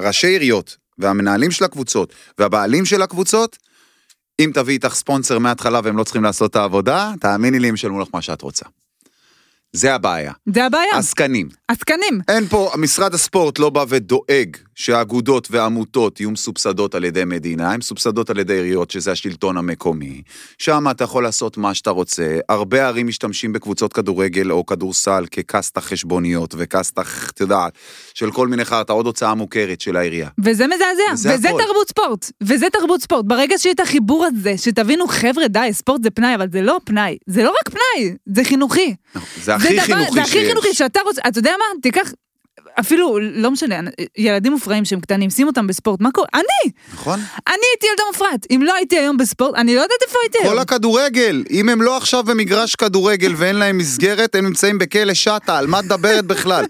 ראשי עיריות והמנהלים של הקבוצות והבעלים של הקבוצות, אם תביא איתך ספונסר מההתחלה והם לא צריכים לעשות את העבודה, תאמיני לי, הם ישלמו לך מה שאת רוצה. זה הבעיה. זה הבעיה. עסקנים. עסקנים. אין פה, משרד הספורט לא בא ודואג שהאגודות והעמותות יהיו מסובסדות על ידי מדינה, הן מסובסדות על ידי עיריות, שזה השלטון המקומי. שם אתה יכול לעשות מה שאתה רוצה. הרבה ערים משתמשים בקבוצות כדורגל או כדורסל כקסטה חשבוניות וקסטה, את יודעת, של כל מיני חרטא, עוד הוצאה מוכרת של העירייה. וזה מזעזע, וזה וזה הכל. תרבות ספורט, וזה תרבות ספורט. ברגע שיהיה את החיבור הזה, שתבינו, חבר'ה, די, ספורט זה פנאי, אבל זה לא פנאי. זה לא רק פנאי, זה חינוכי. זה הכי דבר- חינוכי זה הכי שיש. חינוכי, שאתה רוצה, אתה יודע מה? תיקח, אפילו, לא משנה, ילדים מופרעים שהם קטנים, שים אותם בספורט, מה קורה? אני! נכון? אני הייתי ילדה מופרעת. אם לא הייתי היום בספורט, אני לא יודעת איפה הייתי כל היום. הכדורגל, אם הם לא עכשיו במגרש כדורגל ואין להם מסגרת, הם נמצאים בכלא שטה, על מה את מדברת בכלל?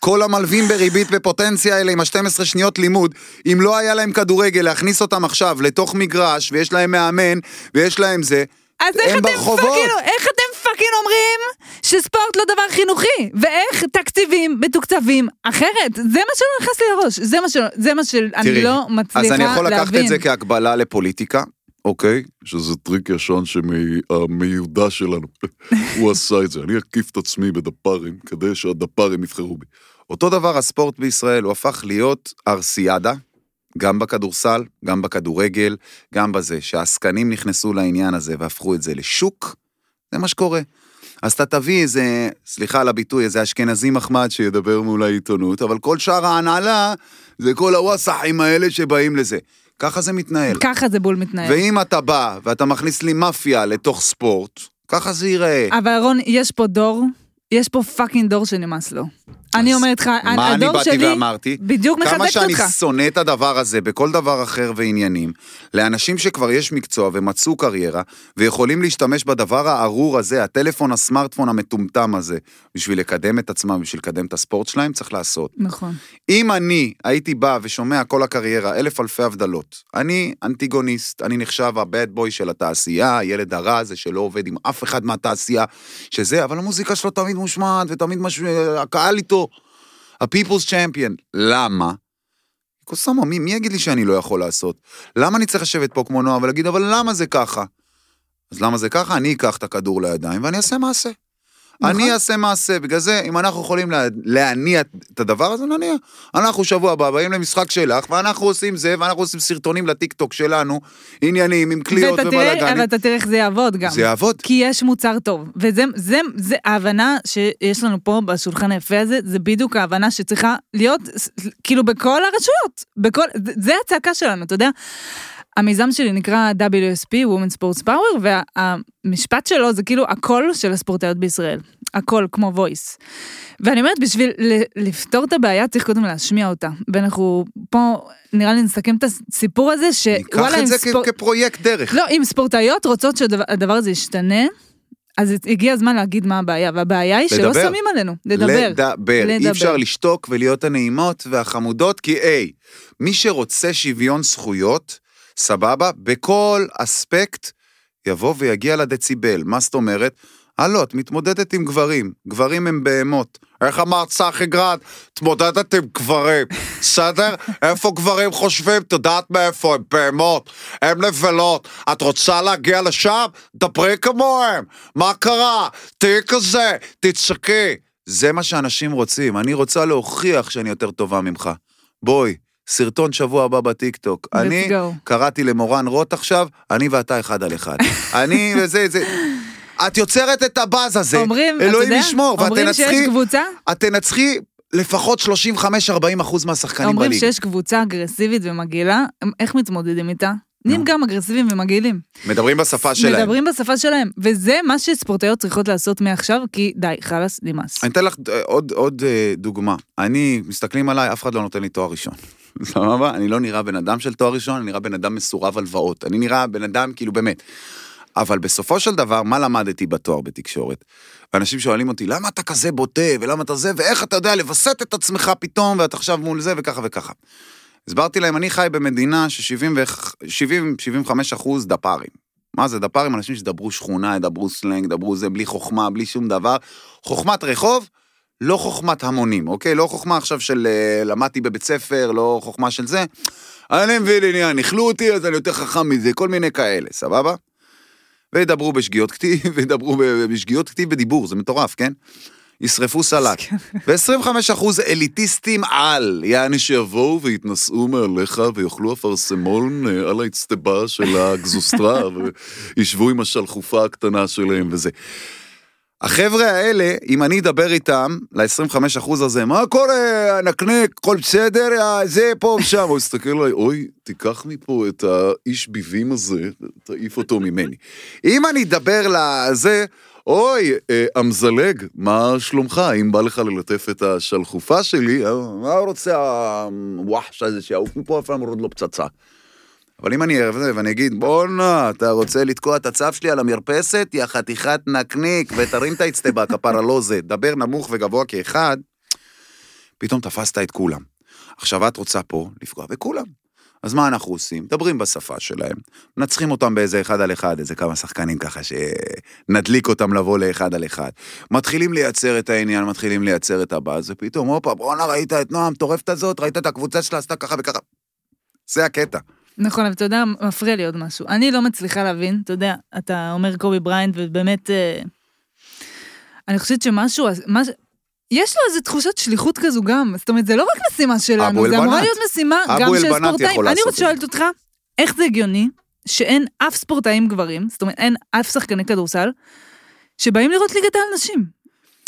כל המלווים בריבית בפוטנציה האלה עם ה-12 שניות לימוד, אם לא היה להם כדורגל, להכניס אותם עכשיו לתוך מגרש, ויש להם מאמן, ויש להם זה, אז איך אתם ברחובות. fucking, איך אתם fucking אומרים שספורט לא דבר חינוכי? ואיך תקציבים מתוקצבים אחרת? זה מה שלא נכנס לי לראש. זה מה שלא, זה מה שאני לא מצליחה להבין. אז אני יכול לקחת את זה כהקבלה לפוליטיקה, אוקיי? שזה טריק ישן שהמיודע שלנו, הוא עשה את זה. אני אקיף את עצמי בדפ"רים, כדי שהדפ"רים יבחרו בי. אותו דבר הספורט בישראל, הוא הפך להיות ארסיאדה, גם בכדורסל, גם בכדורגל, גם בזה, שהעסקנים נכנסו לעניין הזה והפכו את זה לשוק, זה מה שקורה. אז אתה תביא איזה, סליחה על הביטוי, איזה אשכנזי מחמד שידבר מול העיתונות, אבל כל שאר ההנהלה זה כל הוואסחים האלה שבאים לזה. ככה זה מתנהל. ככה זה בול מתנהל. ואם אתה בא ואתה מכניס לי מאפיה לתוך ספורט, ככה זה ייראה. אבל רון, יש פה דור, יש פה fucking דור שנמאס לו. אני אומרת לך, מה אני הדור באתי שלי ואמרתי? בדיוק כמה מחזקת שאני אותך. שונא את הדבר הזה בכל דבר אחר ועניינים, לאנשים שכבר יש מקצוע ומצאו קריירה, ויכולים להשתמש בדבר הארור הזה, הטלפון, הסמארטפון המטומטם הזה, בשביל לקדם את עצמם, בשביל לקדם את הספורט שלהם, צריך לעשות. נכון. אם אני הייתי בא ושומע כל הקריירה, אלף אלפי הבדלות, אני אנטיגוניסט, אני נחשב ה bad boy של התעשייה, הילד הרע הזה שלא עובד עם אף אחד מהתעשייה, שזה, אבל המוזיקה שלו תמיד מושמעת ותמיד מש... הקהל איתו. ה-People's Champion. למה? קוסומו, מי, מי יגיד לי שאני לא יכול לעשות? למה אני צריך לשבת פה כמו נועה ולהגיד, אבל למה זה ככה? אז למה זה ככה? אני אקח את הכדור לידיים ואני אעשה מעשה. נכון. אני אעשה מעשה, בגלל זה, אם אנחנו יכולים לה- להניע את הדבר הזה, נניע. אנחנו שבוע הבא באים למשחק שלך, ואנחנו עושים זה, ואנחנו עושים סרטונים לטיקטוק שלנו, עניינים עם קליעות תראה, אבל ובלאגנים. אתה תראה איך זה יעבוד גם. זה יעבוד. כי יש מוצר טוב, וזה זה, זה ההבנה שיש לנו פה בשולחן היפה הזה, זה בדיוק ההבנה שצריכה להיות כאילו בכל הרשויות, בכל, זה- זה הצעקה שלנו, אתה יודע. המיזם שלי נקרא WSP, Women Sports Power, והמשפט שלו זה כאילו הקול של הספורטאיות בישראל. הקול, כמו voice. ואני אומרת, בשביל לפתור את הבעיה צריך קודם להשמיע אותה. ואנחנו פה, נראה לי נסכם את הסיפור הזה, ניקח שוואלה, את זה ספור- כפרויקט דרך. לא, אם ספורטאיות רוצות שהדבר הזה ישתנה, אז הגיע הזמן להגיד מה הבעיה, והבעיה היא שלא. שמים עלינו, לדבר. לדבר. אי. אפשר לשתוק ולהיות הנעימות והחמודות, כי היי, מי שרוצה שוויון זכויות, סבבה, בכל אספקט, יבוא ויגיע לדציבל. מה זאת אומרת? הלו, את מתמודדת עם גברים, גברים הם בהמות. איך אמר צחי גרד? תמודדת עם גברים, בסדר? איפה גברים חושבים? את יודעת מאיפה הם בהמות, הם נבלות. את רוצה להגיע לשם? דברי כמוהם. מה קרה? תהיי כזה, תצעקי. זה מה שאנשים רוצים, אני רוצה להוכיח שאני יותר טובה ממך. בואי, סרטון שבוע הבא בטיקטוק. Let's אני go. קראתי למורן רוט עכשיו, אני ואתה אחד על אחד. אני וזה, זה... את יוצרת את הבאז הזה. אומרים, אלוהים ישמור, ואת אומרים שיש תנצחי, קבוצה, את תנצחי לפחות 35-40 אחוז מהשחקנים אומרים בליגה. שיש קבוצה אגרסיבית ומגעילה, איך מתמודדים איתה? נהיים גם אגרסיביים ומגעילים. מדברים בשפה שלהם. מדברים בשפה שלהם, וזה מה שספורטאיות צריכות לעשות מעכשיו, כי די, חלאס, נמאס. אני אתן לך אה, עוד, עוד אה, דוגמה. אני, מסתכלים עליי, אף אחד לא נותן לי תואר ראשון. סבבה? אני לא נראה בן אדם של תואר ראשון, אני נראה בן אדם מסורב הלוואות. אני נראה בן אדם, כאילו, באמת. אבל בסופו של דבר, מה למדתי בתואר בתקשורת? אנשים שואלים אותי, למה אתה כזה בוטה, ולמה אתה זה, ואיך אתה יודע לווסת את עצמך פתאום, ואתה עכשיו מול זה, וככה וככה. הסברתי להם, אני חי במדינה ש-70-75 אחוז דפ"רים. מה זה דפ"רים? אנשים שדברו שכונה, ידברו סלנג, ידברו זה בלי חוכמה, בלי שום דבר. חוכמת רחוב, לא חוכמת המונים, אוקיי? לא חוכמה עכשיו של אה, למדתי בבית ספר, לא חוכמה של זה. אני מבין עניין, ניכלו אותי, אז אני יותר חכם מזה, כל מיני כאלה, סבבה? וידברו בשגיאות כתיב, וידברו בשגיאות כתיב בדיבור, זה מטורף, כן? ישרפו סלט. ו-25 אחוז אליטיסטים על, יעני שיבואו ויתנשאו מעליך ויאכלו אפרסמון אה, על האצטבה של הגזוסטרה, וישבו עם השלחופה הקטנה שלהם וזה. החבר'ה האלה, אם אני אדבר איתם, ל-25% הזה, מה קורה, נקנק, הכל בסדר, זה פה ושם, הוא יסתכל עליי, אוי, תיקח מפה את האיש ביבים הזה, תעיף אותו ממני. אם אני אדבר לזה, אוי, אה, המזלג, מה שלומך? אם בא לך ללטף את השלחופה שלי, אה, מה רוצה הוואחש הזה שיעוף מפה, אף פעם עוד לא פצצה. אבל אם אני אראה ואני אגיד, בואנה, אתה רוצה לתקוע את הצו שלי על המרפסת? יא חתיכת נקניק, ותרים את האצטבה, כפרה לא זה, דבר נמוך וגבוה כאחד, פתאום תפסת את כולם. עכשיו את רוצה פה לפגוע בכולם. אז מה אנחנו עושים? מדברים בשפה שלהם, מנצחים אותם באיזה אחד על אחד, איזה כמה שחקנים ככה שנדליק אותם לבוא לאחד על אחד. מתחילים לייצר את העניין, מתחילים לייצר את הבאז, ופתאום, הופה, בואנה, ראית את נועם, מטורפת הזאת, ראית את הקבוצה שלה, עשתה ככה וככה. זה הקטע. נכון, אבל אתה יודע, מפריע לי עוד משהו. אני לא מצליחה להבין, אתה יודע, אתה אומר קובי בריינט, ובאמת, אה, אני חושבת שמשהו, מש, יש לו איזה תחושת שליחות כזו גם, זאת אומרת, זה לא רק משימה שלנו, זה אמורה להיות משימה גם של ספורטאים. אני רוצה שואלת אותך, איך זה הגיוני שאין אף ספורטאים גברים, זאת אומרת, אין אף שחקני כדורסל, שבאים לראות ליגת העל נשים?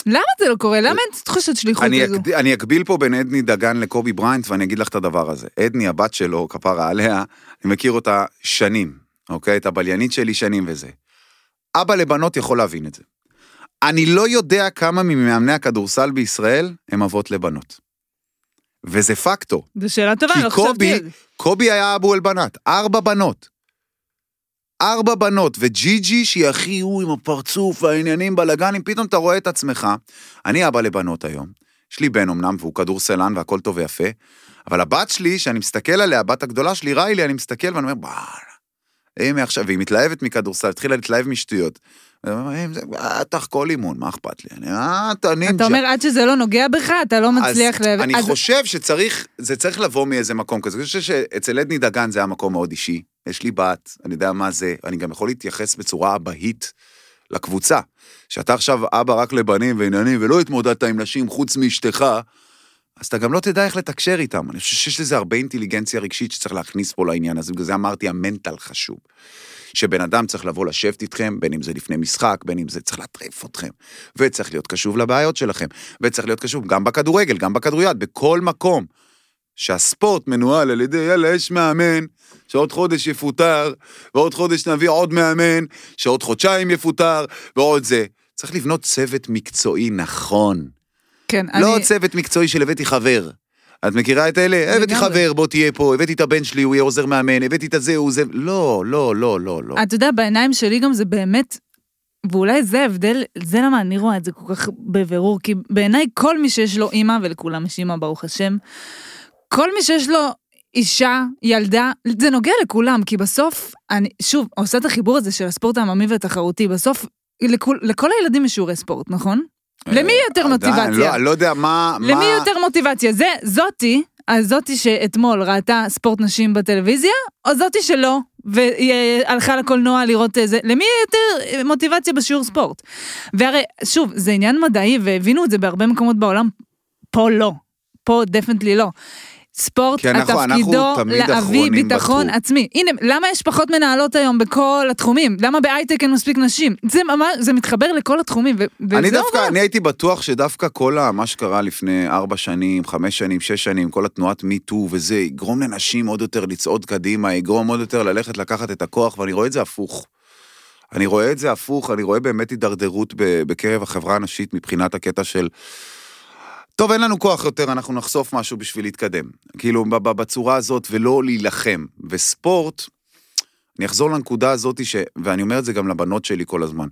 למה זה לא קורה? למה אין תחושת שליחות כזו? אני אקביל פה בין עדני דגן לקובי בריינט, ואני אגיד לך את הדבר הזה. עדני, הבת שלו, כפרה עליה, אני מכיר אותה שנים, אוקיי? את הבליינית שלי שנים וזה. אבא לבנות יכול להבין את זה. אני לא יודע כמה ממאמני הכדורסל בישראל הם אבות לבנות. וזה פקטור. זו שאלה טובה, לא חשבתי על זה. כי קובי היה אבו אל-בנת, ארבע בנות. ארבע בנות, וג'י-ג'י שהיא הכי הוא עם הפרצוף והעניינים בלאגנים, פתאום אתה רואה את עצמך. אני אבא לבנות היום, יש לי בן אמנם, והוא כדורסלן והכל טוב ויפה, אבל הבת שלי, שאני מסתכל עליה, הבת הגדולה שלי, ריילי, אני מסתכל ואני אומר, וואלה, היא עכשיו, והיא מתלהבת מכדורסל, התחילה להתלהב משטויות. בטח כל אימון, מה אכפת לי? אני, אה, אתה נינג'ה. אתה אומר, עד שזה לא נוגע בך, אתה לא מצליח... ל... אני חושב שצריך, זה צריך לבוא מאיזה מקום כזה. אני חושב שאצל עדני דגן זה היה מקום מאוד אישי. יש לי בת, אני יודע מה זה, אני גם יכול להתייחס בצורה אבהית לקבוצה. שאתה עכשיו אבא רק לבנים ועניינים, ולא התמודדת עם נשים חוץ מאשתך, אז אתה גם לא תדע איך לתקשר איתם. אני חושב שיש לזה הרבה אינטליגנציה רגשית שצריך להכניס פה לעניין הזה, בגלל זה אמרתי, המנטל חשוב. שבן אדם צריך לבוא לשבת איתכם, בין אם זה לפני משחק, בין אם זה צריך להטריף אתכם, וצריך להיות קשוב לבעיות שלכם, וצריך להיות קשוב גם בכדורגל, גם בכדוריד, בכל מקום. שהספורט מנוהל על ידי, יאללה, יש מאמן, שעוד חודש יפוטר, ועוד חודש נביא עוד מאמן, שעוד חודשיים יפוטר, ועוד זה. צריך לבנות צוות מקצועי נכון. כן, לא אני... לא צוות מקצועי של הבאתי חבר. את מכירה את אלה? הבאתי חבר, בוא תהיה פה, הבאתי את הבן שלי, הוא יהיה עוזר מאמן, הבאתי את הזה, הוא זה... לא, לא, לא, לא, לא. אתה יודע, בעיניים שלי גם זה באמת... ואולי זה ההבדל, זה למה אני רואה את זה כל כך בבירור, כי בעיניי כל מי שיש לו אימא, ולכולם יש אימא, ברוך השם, כל מי שיש לו אישה, ילדה, זה נוגע לכולם, כי בסוף, אני, שוב, עושה את החיבור הזה של הספורט העממי והתחרותי, בסוף, לכול, לכל הילדים יש שיעורי ספורט, נכון? למי יותר מוטיבציה? לא, לא יודע מה... למי יותר מוטיבציה? זה, זאתי, אז זאתי שאתמול ראתה ספורט נשים בטלוויזיה, או זאתי שלא, והלכה לקולנוע לראות איזה, למי יותר מוטיבציה בשיעור ספורט? והרי, שוב, זה עניין מדעי, והבינו את זה בהרבה מקומות בעולם, פה לא. פה definitely לא. ספורט, אנחנו, תפקידו להביא ביטחון בתחום. עצמי. הנה, למה יש פחות מנהלות היום בכל התחומים? למה בהייטק אין מספיק נשים? זה ממש, זה מתחבר לכל התחומים, ו- אני דווקא, אני הייתי בטוח שדווקא כל ה, מה שקרה לפני ארבע שנים, חמש שנים, שש שנים, כל התנועת Me Too וזה, יגרום לנשים עוד יותר לצעוד קדימה, יגרום עוד יותר ללכת לקחת את הכוח, ואני רואה את זה הפוך. אני רואה את זה הפוך, אני רואה באמת הידרדרות בקרב החברה הנשית מבחינת הקטע של... טוב, אין לנו כוח יותר, אנחנו נחשוף משהו בשביל להתקדם. כאילו, בצורה הזאת, ולא להילחם. וספורט, אני אחזור לנקודה הזאת, ש... ואני אומר את זה גם לבנות שלי כל הזמן.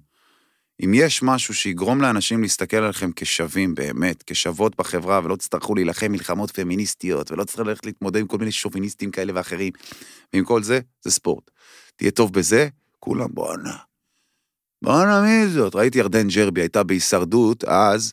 אם יש משהו שיגרום לאנשים להסתכל עליכם כשווים באמת, כשוות בחברה, ולא תצטרכו להילחם מלחמות פמיניסטיות, ולא תצטרכו ללכת להתמודד עם כל מיני שוביניסטים כאלה ואחרים, ועם כל זה, זה ספורט. תהיה טוב בזה, כולם בואנה. בואנה, מי זאת? ראיתי ירדן ג'רבי, הייתה בהישרדות אז,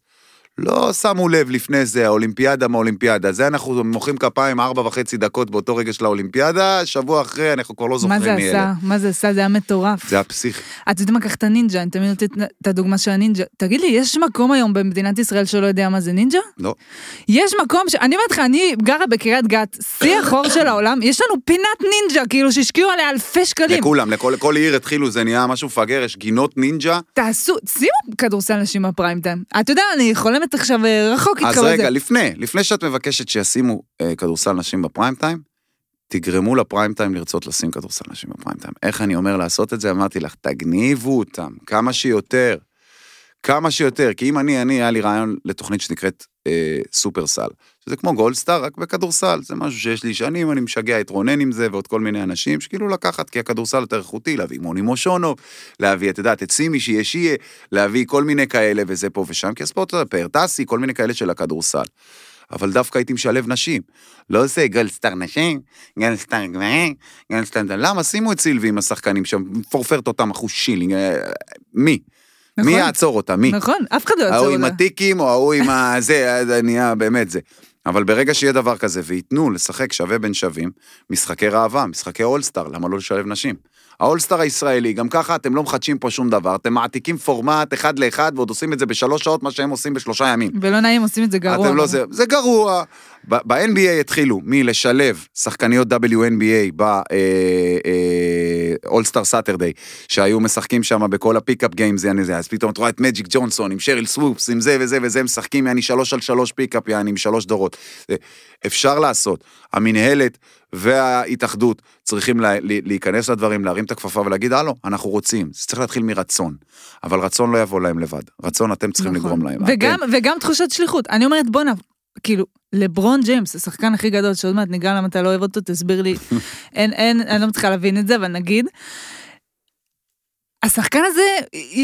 לא שמו לב לפני זה, האולימפיאדה מאולימפיאדה. זה אנחנו מוחאים כפיים ארבע וחצי דקות באותו רגע של האולימפיאדה, שבוע אחרי אנחנו כבר לא מה זוכרים זה מי עשה? אלה. מה זה עשה? זה היה מטורף. זה היה פסיכי. את יודעת מה, קח את הנינג'ה, אני תמיד נותנת את הדוגמה של הנינג'ה. תגיד לי, יש מקום היום במדינת ישראל שלא יודע מה זה נינג'ה? לא. יש מקום ש... אני אומרת לך, אני גרה בקריית גת, שיא החור של העולם, יש לנו פינת נינג'ה, כאילו שהשקיעו עליה אלפי שקלים. לכולם, לכל לכל עיר התחילו, זה נהיה משהו מפגר, יש גינות נינג'ה. תעשו, שימו כדורסל נשים בפריים טיים. אתה יודע, אני חולמת עכשיו אה, רחוק איתך אז. רגע, לפני, לפני שאת מבקשת שישימו אה, כדורסל נשים בפריים טיים, תגרמו לפריים טיים לרצות לשים כדורסל נשים בפריים טיים. איך אני אומר לעשות את זה? אמרתי לך, תגניבו אותם, כמה שיותר. כמה שיותר, כי אם אני, אני, היה לי רעיון לתוכנית שנקראת אה, סופרסל, שזה כמו גולדסטאר, רק בכדורסל, זה משהו שיש לי שנים, אני משגע את רונן עם זה ועוד כל מיני אנשים, שכאילו לקחת, כי הכדורסל יותר איכותי, להביא מוני מושונוב, להביא, את יודעת, את סימי שיהיה שיהיה, להביא כל מיני כאלה וזה פה ושם, כי הספורט הזה, פרטסי, כל מיני כאלה של הכדורסל. אבל דווקא הייתי משלב נשים. לא עושה גולדסטאר נשים, גולדסטאר גברים, גולדסטאר... למה? שימו את סילבי עם השחקנים שם, מפורפרת אותם אחוז שילינג, אה, מי? נכון. מי יעצור אותה? מי? נכון, אף אחד לא יעצור ההוא עם אותה. הטיקים או ההוא עם ה... זה, זה נהיה באמת זה. אבל ברגע שיהיה דבר כזה וייתנו לשחק שווה בין שווים, משחקי ראווה, משחקי אולסטאר, למה לא לשלב נשים? האולסטאר הישראלי, גם ככה אתם לא מחדשים פה שום דבר, אתם מעתיקים פורמט אחד לאחד ועוד עושים את זה בשלוש שעות, מה שהם עושים בשלושה ימים. ולא נעים, עושים את זה גרוע. אתם לא זה, זה גרוע. ב-NBA התחילו מלשלב שחקניות WNBA ב-All-Star Saturday, שהיו משחקים שם בכל ה pickup games, יעני זה, אז פתאום את רואה את מג'יק ג'ונסון עם שריל סוופס, עם זה וזה וזה, משחקים יעני שלוש על שלוש pickup, יעני עם שלוש דורות. אפשר לעשות. המינהלת וההתאחדות צריכים לה, לה, להיכנס לדברים, להרים את הכפפה ולהגיד, הלו, אנחנו רוצים. זה צריך להתחיל מרצון. אבל רצון לא יבוא להם לבד. רצון אתם צריכים נכון. לגרום להם. וגם, אתם. וגם תחושת שליחות. אני אומרת, בואנה, כאילו, לברון ג'יימס, השחקן הכי גדול, שעוד מעט ניגע למה אתה לא אוהב אותו, תסביר לי. אין, אין, אני לא מצליחה להבין את זה, אבל נגיד. השחקן הזה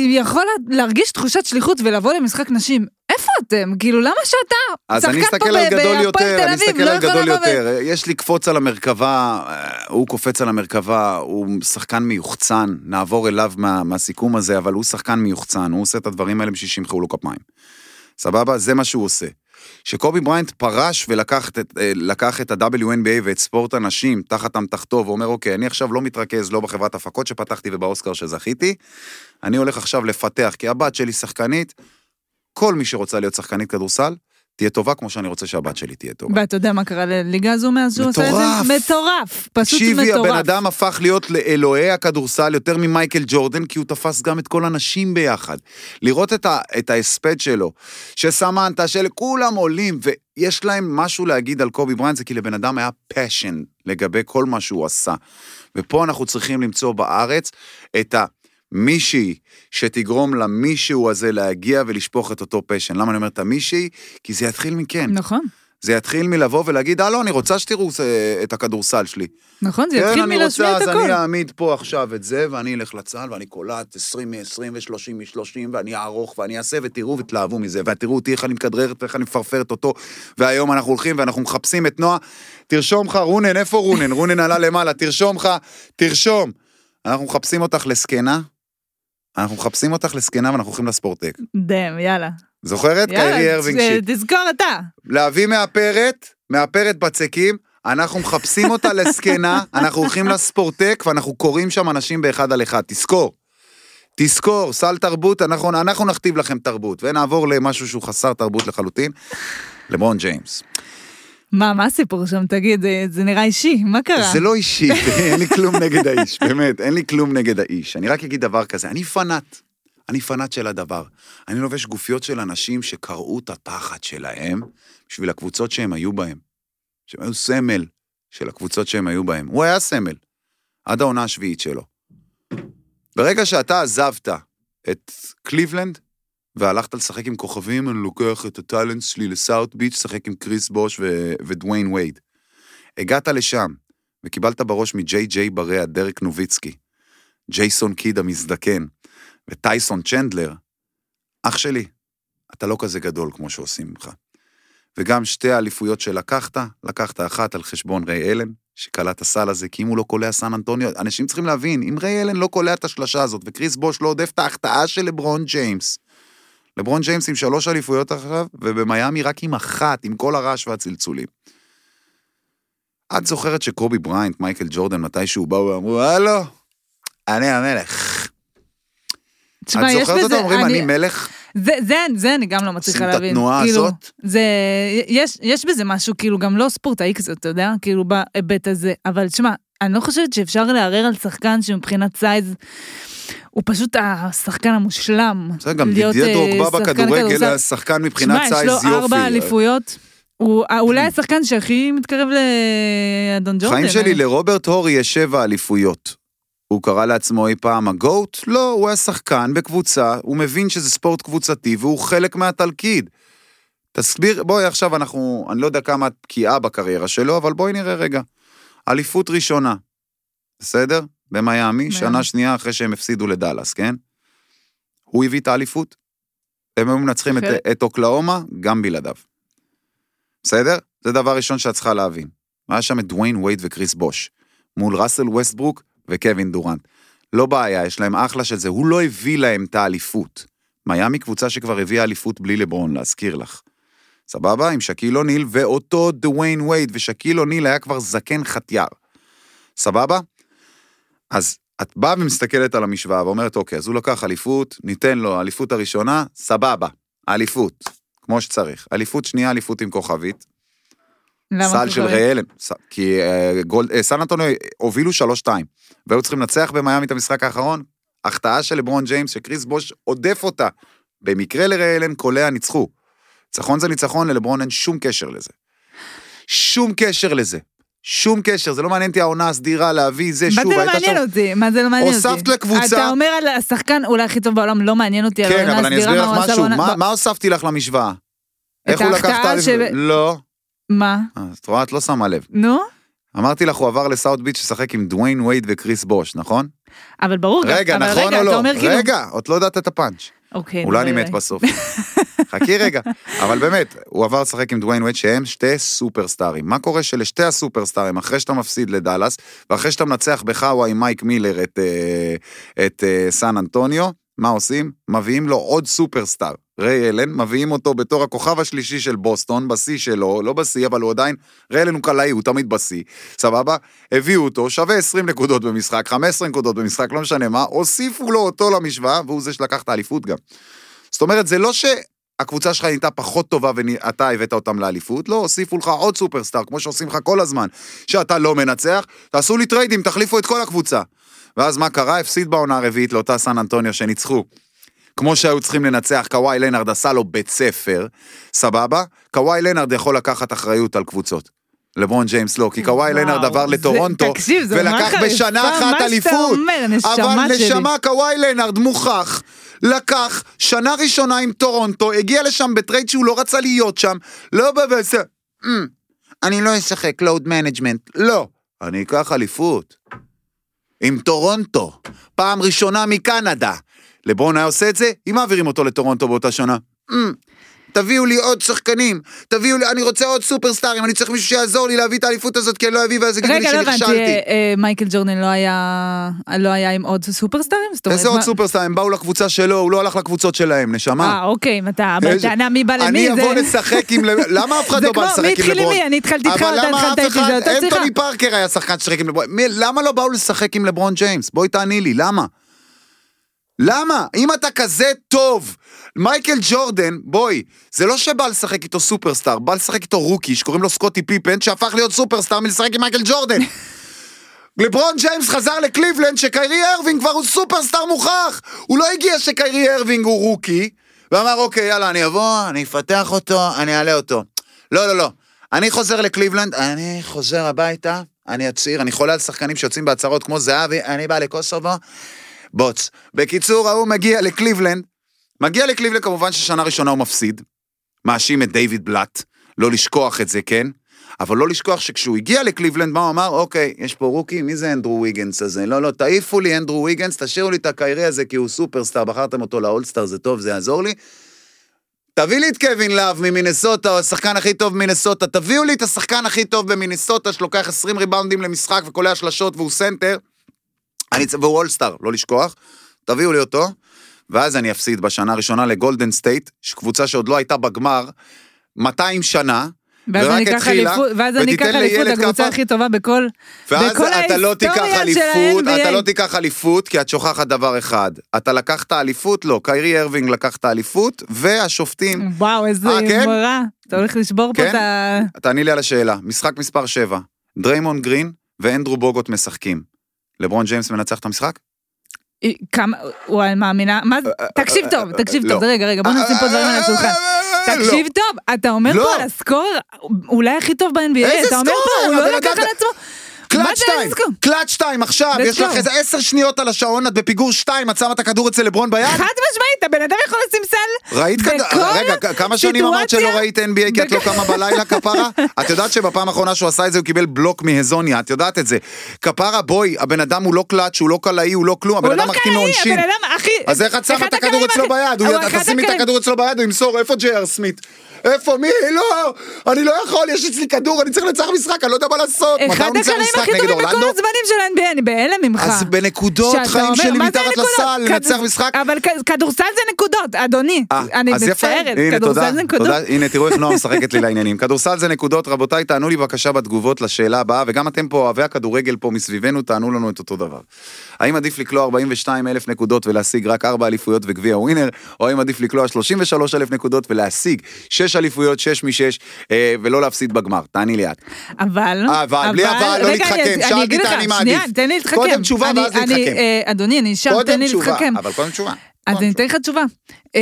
יכול להרגיש תחושת שליחות ולבוא למשחק נשים. איפה אתם? כאילו, למה שאתה, אז שחקן אני פה אסתכל על גדול בהפועל יותר, תל אני אביב, אסתכל לא על גדול יותר. יש לי קפוץ על המרכבה, אה, הוא קופץ על המרכבה, הוא שחקן מיוחצן, נעבור אליו מה, מהסיכום הזה, אבל הוא שחקן מיוחצן, הוא עושה את הדברים האלה בשביל שימחאו לו כפיים. סבבה? זה מה שהוא עושה. שקובי בריינט פרש ולקח אה, לקח את ה-WNBA ואת ספורט הנשים תחת אמתחתו ואומר, אוקיי, אני עכשיו לא מתרכז לא בחברת הפקות שפתחתי ובאוסקר שזכיתי, אני הולך עכשיו לפתח, כי הבת שלי שחקנית, כל מי שרוצה להיות שחקנית כדורסל, תהיה טובה כמו שאני רוצה שהבת שלי תהיה טובה. ואתה יודע מה קרה לליגה הזו מאז שהוא עשה את. זה? מטורף. פשוט תקשיבי, מטורף. הבן אדם הפך להיות לאלוהי הכדורסל יותר ממייקל ג'ורדן, כי הוא תפס גם את כל הנשים ביחד. לראות את, ה, את ההספד שלו, שסמנתה, שלכולם עולים, ויש להם משהו להגיד על קובי בריינט, זה כי לבן אדם היה passion לגבי כל מה שהוא עשה. ופה אנחנו צריכים למצוא בארץ את ה... מישהי שתגרום למישהו הזה להגיע ולשפוך את אותו passion. למה אני אומר את המישהי? כי זה יתחיל מכאן. נכון, זה יתחיל מלבוא ולהגיד, הלו, אני רוצה שתראו אה, את הכדורסל שלי. נכון, זה כן, יתחיל אני מלהשמיע רוצה, את אז הכל. אני אעמיד פה עכשיו את זה, ואני אלך לצה"ל, ואני קולט 20 מ-20 ו-30 מ-30, ואני אערוך, ואני אעשה, ותראו ותלהבו מזה, ותראו אותי איך אני מכדררת ואיך אני מפרפרת אותו, והיום אנחנו הולכים ואנחנו מחפשים את נועה. תרשום לך, רונן, איפה רונן? רונן עלה למעלה, תרשום לך, תרשום. אנחנו מחפשים אותך לזקנה, אנחנו מחפשים אותך לזקנה ואנחנו הולכים לספורטק. דאם, יאללה. זוכרת? קיירי ארווינג שיט. תזכור אתה. להביא מאפרת, מאפרת בצקים, אנחנו מחפשים אותה לזקנה, אנחנו הולכים לספורטק ואנחנו קוראים שם אנשים באחד על אחד, תזכור. תזכור, סל תרבות, אנחנו, אנחנו נכתיב לכם תרבות, ונעבור למשהו שהוא חסר תרבות לחלוטין, לברון ג'יימס. מה, מה הסיפור שם? תגיד, זה- זה נראה אישי, מה קרה? זה לא אישי, אין לי כלום נגד האיש, באמת, אין לי כלום נגד האיש. אני רק אגיד דבר כזה, אני פנאט, אני פנאט של הדבר. אני לובש גופיות של אנשים שקרעו את התחת שלהם בשביל הקבוצות שהם היו בהם. שהם היו סמל של הקבוצות שהם היו בהם. הוא היה סמל, עד העונה השביעית שלו. ברגע שאתה עזבת את קליבלנד, והלכת לשחק עם כוכבים, אני לוקח את ה talent שלי לסאות' ביץ', לשחק עם קריס בוש ו- ודוויין וייד. הגעת לשם, וקיבלת בראש מג'יי ג'יי בריאה, דרק נוביצקי, ג'ייסון קיד המזדקן, וטייסון צ'נדלר, אח שלי, אתה לא כזה גדול כמו שעושים ממך. וגם שתי האליפויות שלקחת, לקחת אחת על חשבון ריי אלן, שקלע את הסל הזה, כי אם הוא לא קולע סן אנטוניו, אנשים צריכים להבין, אם ריי אלן לא קולע את השלשה הזאת, וקריס בוש לא אוסף את ההחטאה של לברון ג'יימס, לברון ג'יימס עם שלוש אליפויות עכשיו, ובמיאמי רק עם אחת, עם כל הרעש והצלצולים. את זוכרת שקובי בריינט, מייקל ג'ורדן, מתישהו באו ואמרו, הלו, אני המלך. תשמע, את זוכרת אותם בזה, אומרים, אני אני, מלך? זה, זה, זה אני גם לא מצליחה עושים את להבין. התנועה כאילו, הזאת? זה, יש, יש בזה משהו, כאילו, גם לא ספורטאי כזה, אתה יודע, כאילו, בהיבט הזה. אבל תשמע, אני לא חושבת שאפשר לערער על שחקן שמבחינת size, הוא פשוט השחקן המושלם. בסדר, גם דידיה אה, דרוגבה בכדורגל. השחקן מבחינת סייז יש לו ארבע יופי. אליפויות. הוא אה, אולי השחקן שהכי מתקרב לאדון ג'ורדן. חיים שלי, אני- לרוברט הורי יש שבע אליפויות. הוא קרא לעצמו אי פעם הגוט? לא, הוא היה שחקן בקבוצה, הוא מבין שזה ספורט קבוצתי והוא חלק מהתלכיד. תסביר, בואי עכשיו אנחנו, אני לא יודע כמה את בקיאה בקריירה שלו, אבל בואי נראה רגע. אליפות ראשונה, בסדר? במיאמי, שנה שנייה אחרי שהם הפסידו לדאלאס, כן? הוא הביא את האליפות. הם היו מנצחים את. את אוקלאומה גם בלעדיו. בסדר? זה דבר ראשון שאת צריכה להבין. היה שם את דוויין וייד וקריס בוש, מול ראסל ווסטברוק וקווין דורנט. לא בעיה, יש להם אחלה של זה, הוא לא הביא להם את האליפות. מיאמי קבוצה שכבר הביאה אליפות בלי לברון, להזכיר לך. סבבה? עם שקיל אוניל ואותו דוויין וייד, ושקיל אוניל היה כבר זקן חטיאר. סבבה? אז את באה ומסתכלת על המשוואה ואומרת, אוקיי, אז הוא לקח אליפות, ניתן לו אליפות הראשונה, סבבה, אליפות, כמו שצריך. אליפות שנייה, אליפות עם כוכבית, סל של? ריאלם, כי אה, אה, סן אנטוניו הובילו 3-2, והיו צריכים לנצח במיאמי את המשחק האחרון, החטאה של לברון ג'יימס, שקריס בוש עודף אותה. במקרה לריאלם, קולע ניצחו. ניצחון זה ניצחון, ללברון אין שום קשר לזה. שום קשר לזה. שום קשר, זה לא מעניין אותי העונה הסדירה, להביא זה, מה שוב, זה לא היית מעניין שם... אותי? מה זה לא מעניין אותי? הוספת לקבוצה- אתה אומר על השחקן אולי הכי טוב בעולם, לא מעניין אותי על כן, העונה אבל אני הסדירה, אסביר מה לך משהו, מה- מה הוספתי לך למשוואה? איך הוא לקח את האליפות? ש- לא. מה? אה, את רואה, את לא שמה לב. נו? אמרתי לך, הוא עבר לסאוט ביץ' לשחק עם דוויין וייד וקריס בוש, נכון? אבל ברור, רגע, אבל נכון רגע, או לא? כאילו... רגע, עוד לא יודעת את הפאנץ'. אוקיי, אולי אני מת. בסוף. חכי רגע. אבל באמת, הוא עבר לשחק עם דוויין וייד שהם שתי סופרסטארים. מה קורה שלשתי הסופרסטארים, אחרי שאתה מפסיד לדאלאס, ואחרי שאתה מנצח בחאווה עם מייק מילר את, אה, את אה, סן אנטוניו, מה עושים? מביאים לו עוד סופרסטאר. ריי אלן, מביאים אותו בתור הכוכב השלישי של בוסטון, בשיא שלו, לא בשיא, אבל הוא עדיין, ריי אלן הוא קלעי, הוא תמיד בשיא, סבבה? הביאו אותו, שווה 20 נקודות במשחק, 15 נקודות במשחק, לא משנה מה, הוסיפו לו אותו למשוואה, והוא זה שלקח את האליפות גם. זאת אומרת, זה לא שהקבוצה שלך נהייתה פחות טובה ואתה הבאת אותם לאליפות, לא, הוסיפו לך עוד סופרסטאר, כמו שעושים לך כל הזמן, שאתה לא מנצח, תעשו לי טריידים, תחליפו את כל הקבוצה. ואז מה קרה? הפסיד בעונה הרביעית לאותה סן אנטוניו שניצחו. כמו שהיו צריכים לנצח, קוואי לנארד עשה לו בית ספר, סבבה? קוואי לנארד יכול לקחת אחריות על קבוצות. לברון ג'יימס לא, כי קוואי לנארד עבר לטורונטו, תקשיב, זה נורא ולקח בשנה אחת אליפות. אומר, אבל. נשמה, קוואי לנארד מוכח, לקח שנה ראשונה עם טורונטו, הגיע לשם בטרייד שהוא לא רצה להיות שם, לא בבס... "אמ, אני לא אשחק load management, לא. אני אקח אליפות. עם טורונטו, פעם ראשונה מקנדה. לברון היה עושה את זה, אם מעבירים אותו לטורונטו באותה שנה. "אמ, תביאו לי עוד שחקנים, תביאו לי, אני רוצה עוד סופרסטארים, אני צריך מישהו שיעזור לי להביא את האליפות הזאת, כי אני לא אביא ואז יגידו לי רגע, לא הבנתי, שנכשלתי. אה, אה, מייקל ג'ורדן לא היה לא היה עם עוד סופרסטארים? איזה עוד מה- סופרסטאר? הם באו לקבוצה שלו, הוא לא הלך לקבוצות שלהם, נשמה. אה, אוקיי, אם אתה בטענה מי בא למי, אני זה... אבוא לשחק עם... למה אף אחד זה לא בא כמו, לשחק מי עם התחיל עם לברון? מי? אני התחלתי איתך, אבל אתה התחלת אף איתי, אחד... זה אותו שיחה. אנטוני פארקר היה שחקן ששיחק עם לברון. מי- למה לא באו לשחק עם לברון ג'יימס? בואי תעני לי, למה? אם אתה כזה טוב, מייקל ג'ורדן, בואי, זה לא שבא לשחק איתו סופרסטאר, בא לשחק איתו רוקי שקוראים לו סקוטי פיפן, שהפך להיות סופרסטאר מלשחק עם מייקל ג'ורדן. לברון ג'יימס חזר לקליבלנד שקיירי ארווינג כבר הוא סופרסטאר מוכח. הוא לא הגיע שקיירי ארווינג הוא רוקי, ואמר אוקיי יאללה אני אבוא, אני אפתח אותו, אני אעלה אותו. לא לא לא, אני חוזר לקליבלנד, אני חוזר הביתה, אני אצהיר, אני חולה על שחקנים שיוצאים בהצהרות כמו זהבי, אני בא לקוסובו, בוץ. בקיצור, ההוא מגיע לקליבלנד, מגיע לקליבלנד כמובן ששנה ראשונה הוא מפסיד, מאשים את דיוויד בלאט, לא לשכוח את זה, כן? אבל לא לשכוח שכשהוא הגיע לקליבלנד, מה הוא אמר? אוקיי, יש פה רוקי, מי זה אנדרו ויגנס הזה? לא, לא, תעיפו לי אנדרו ויגנס, תשאירו לי את הקיירי הזה כי הוא סופרסטאר, בחרתם אותו לאולסטאר, זה טוב, זה יעזור לי. תביא לי את קווין לאב ממינסוטה, הוא השחקן הכי טוב במינסוטה, תביאו לי את השחקן הכי טוב במינסוטה, שלוקח 20 ריבאונדים למשחק וקולע שלשות והוא סנטר, אני, והוא אולסטאר, לא לשכוח, תביאו לי אותו, ואז אני אפסיד בשנה הראשונה לגולדן סטייט, קבוצה שעוד לא הייתה בגמר, 200 שנה, ואז אני אקח אליפות, ואז אני אקח אליפות, הקבוצה. הכי טובה בכל, ואז בכל אתה לא תיקח ההיסטוריה של אליפות, ה-NBA. אתה לא תיקח אליפות, כי את שוכחת דבר אחד. אתה לקחת אליפות? לא, קיירי ארווינג לקח את האליפות, והשופטים... וואו, איזה אה, כן? מורה. אתה הולך לשבור פה כן? את ה... תעני לי על השאלה, משחק מספר 7, דריימון גרין ואנדרו בוגוט משחקים. לברון ג'יימס מנצח את המשחק? כמה, וואי, מאמינה, מה זה, תקשיב טוב, תקשיב לא. טוב, רגע, רגע, בוא נשים פה דברים על השולחן. לא. תקשיב טוב, אתה אומר לא. פה על הסקור אולי הכי טוב ב-NBA, אתה אומר? פה, הוא לא לקח על עצמו. קלאץ' זה שתיים, איזה סקור? קלאץ' שתיים עכשיו, Let's יש לך go. איזה עשר שניות על השעון, את בפיגור שתיים, את שמה את הכדור אצל לברון ביד? חד משמעית, הבן אדם יכול לשים סל. ראית בכל רגע, כמה שנים אמרת שלא? ראית NBA כי את לא קמה בלילה, כפרה? את יודעת שבפעם האחרונה שהוא עשה את זה הוא קיבל בלוק מהזוניה, את יודעת את זה. כפרה, בואי, הבן אדם הוא לא קלאץ', הוא לא קלעי, הוא לא כלום, הבן לא אדם מחטיא קלעי, מעונשין. הכי... אז איך את שמה את הכדור אצלו הכי- ביד? הוא תשימי את הכדור אצלו ביד, הוא ימסור, איפה ג'יי.אר סמית? איפה, מי? לא, אני לא יכול, יש אצלי כדור, אני צריך לנצח משחק, אני לא יודע מה לעשות. אחד הקלעים הכי טובים בכל? הזמנים של ה-NBA, אני בהלם ממך. אז בנקודות חיים שלי מתחת? לסל, לנצח משחק. אבל כדורסל זה נקודות, אדוני. אה, אני. מצטערת, כדורסל זה נקודות. הנה, תראו איך נועה משחקת לי לעניינים. כדורסל זה נקודות, רבותיי, תענו לי בבקשה בתגובות לשאלה הבאה, וגם אתם פה, אוהבי הכדורגל פה מסביבנו, תענו לנו את אותו דבר. האם עדיף לקלוע 42 אלף נקודות ולהשיג רק 4 אליפויות וגביע ווינר, או האם עדיף לקלוע 33 אלף נקודות ולהשיג 6 אליפויות, 6 מ-6, ולא להפסיד בגמר? תעני לי את. אבל, אה, אבל, בלי אבל, לא להתחכם. אני- אני שאלתי את לך, האני מעדיף. שנייה, תן לי להתחכם. קודם תשובה אני- ואז אני, להתחכם. אה, אדוני, אני שם, תן לי להתחכם. אבל קודם תשובה. אז אני אתן לך תשובה. אה,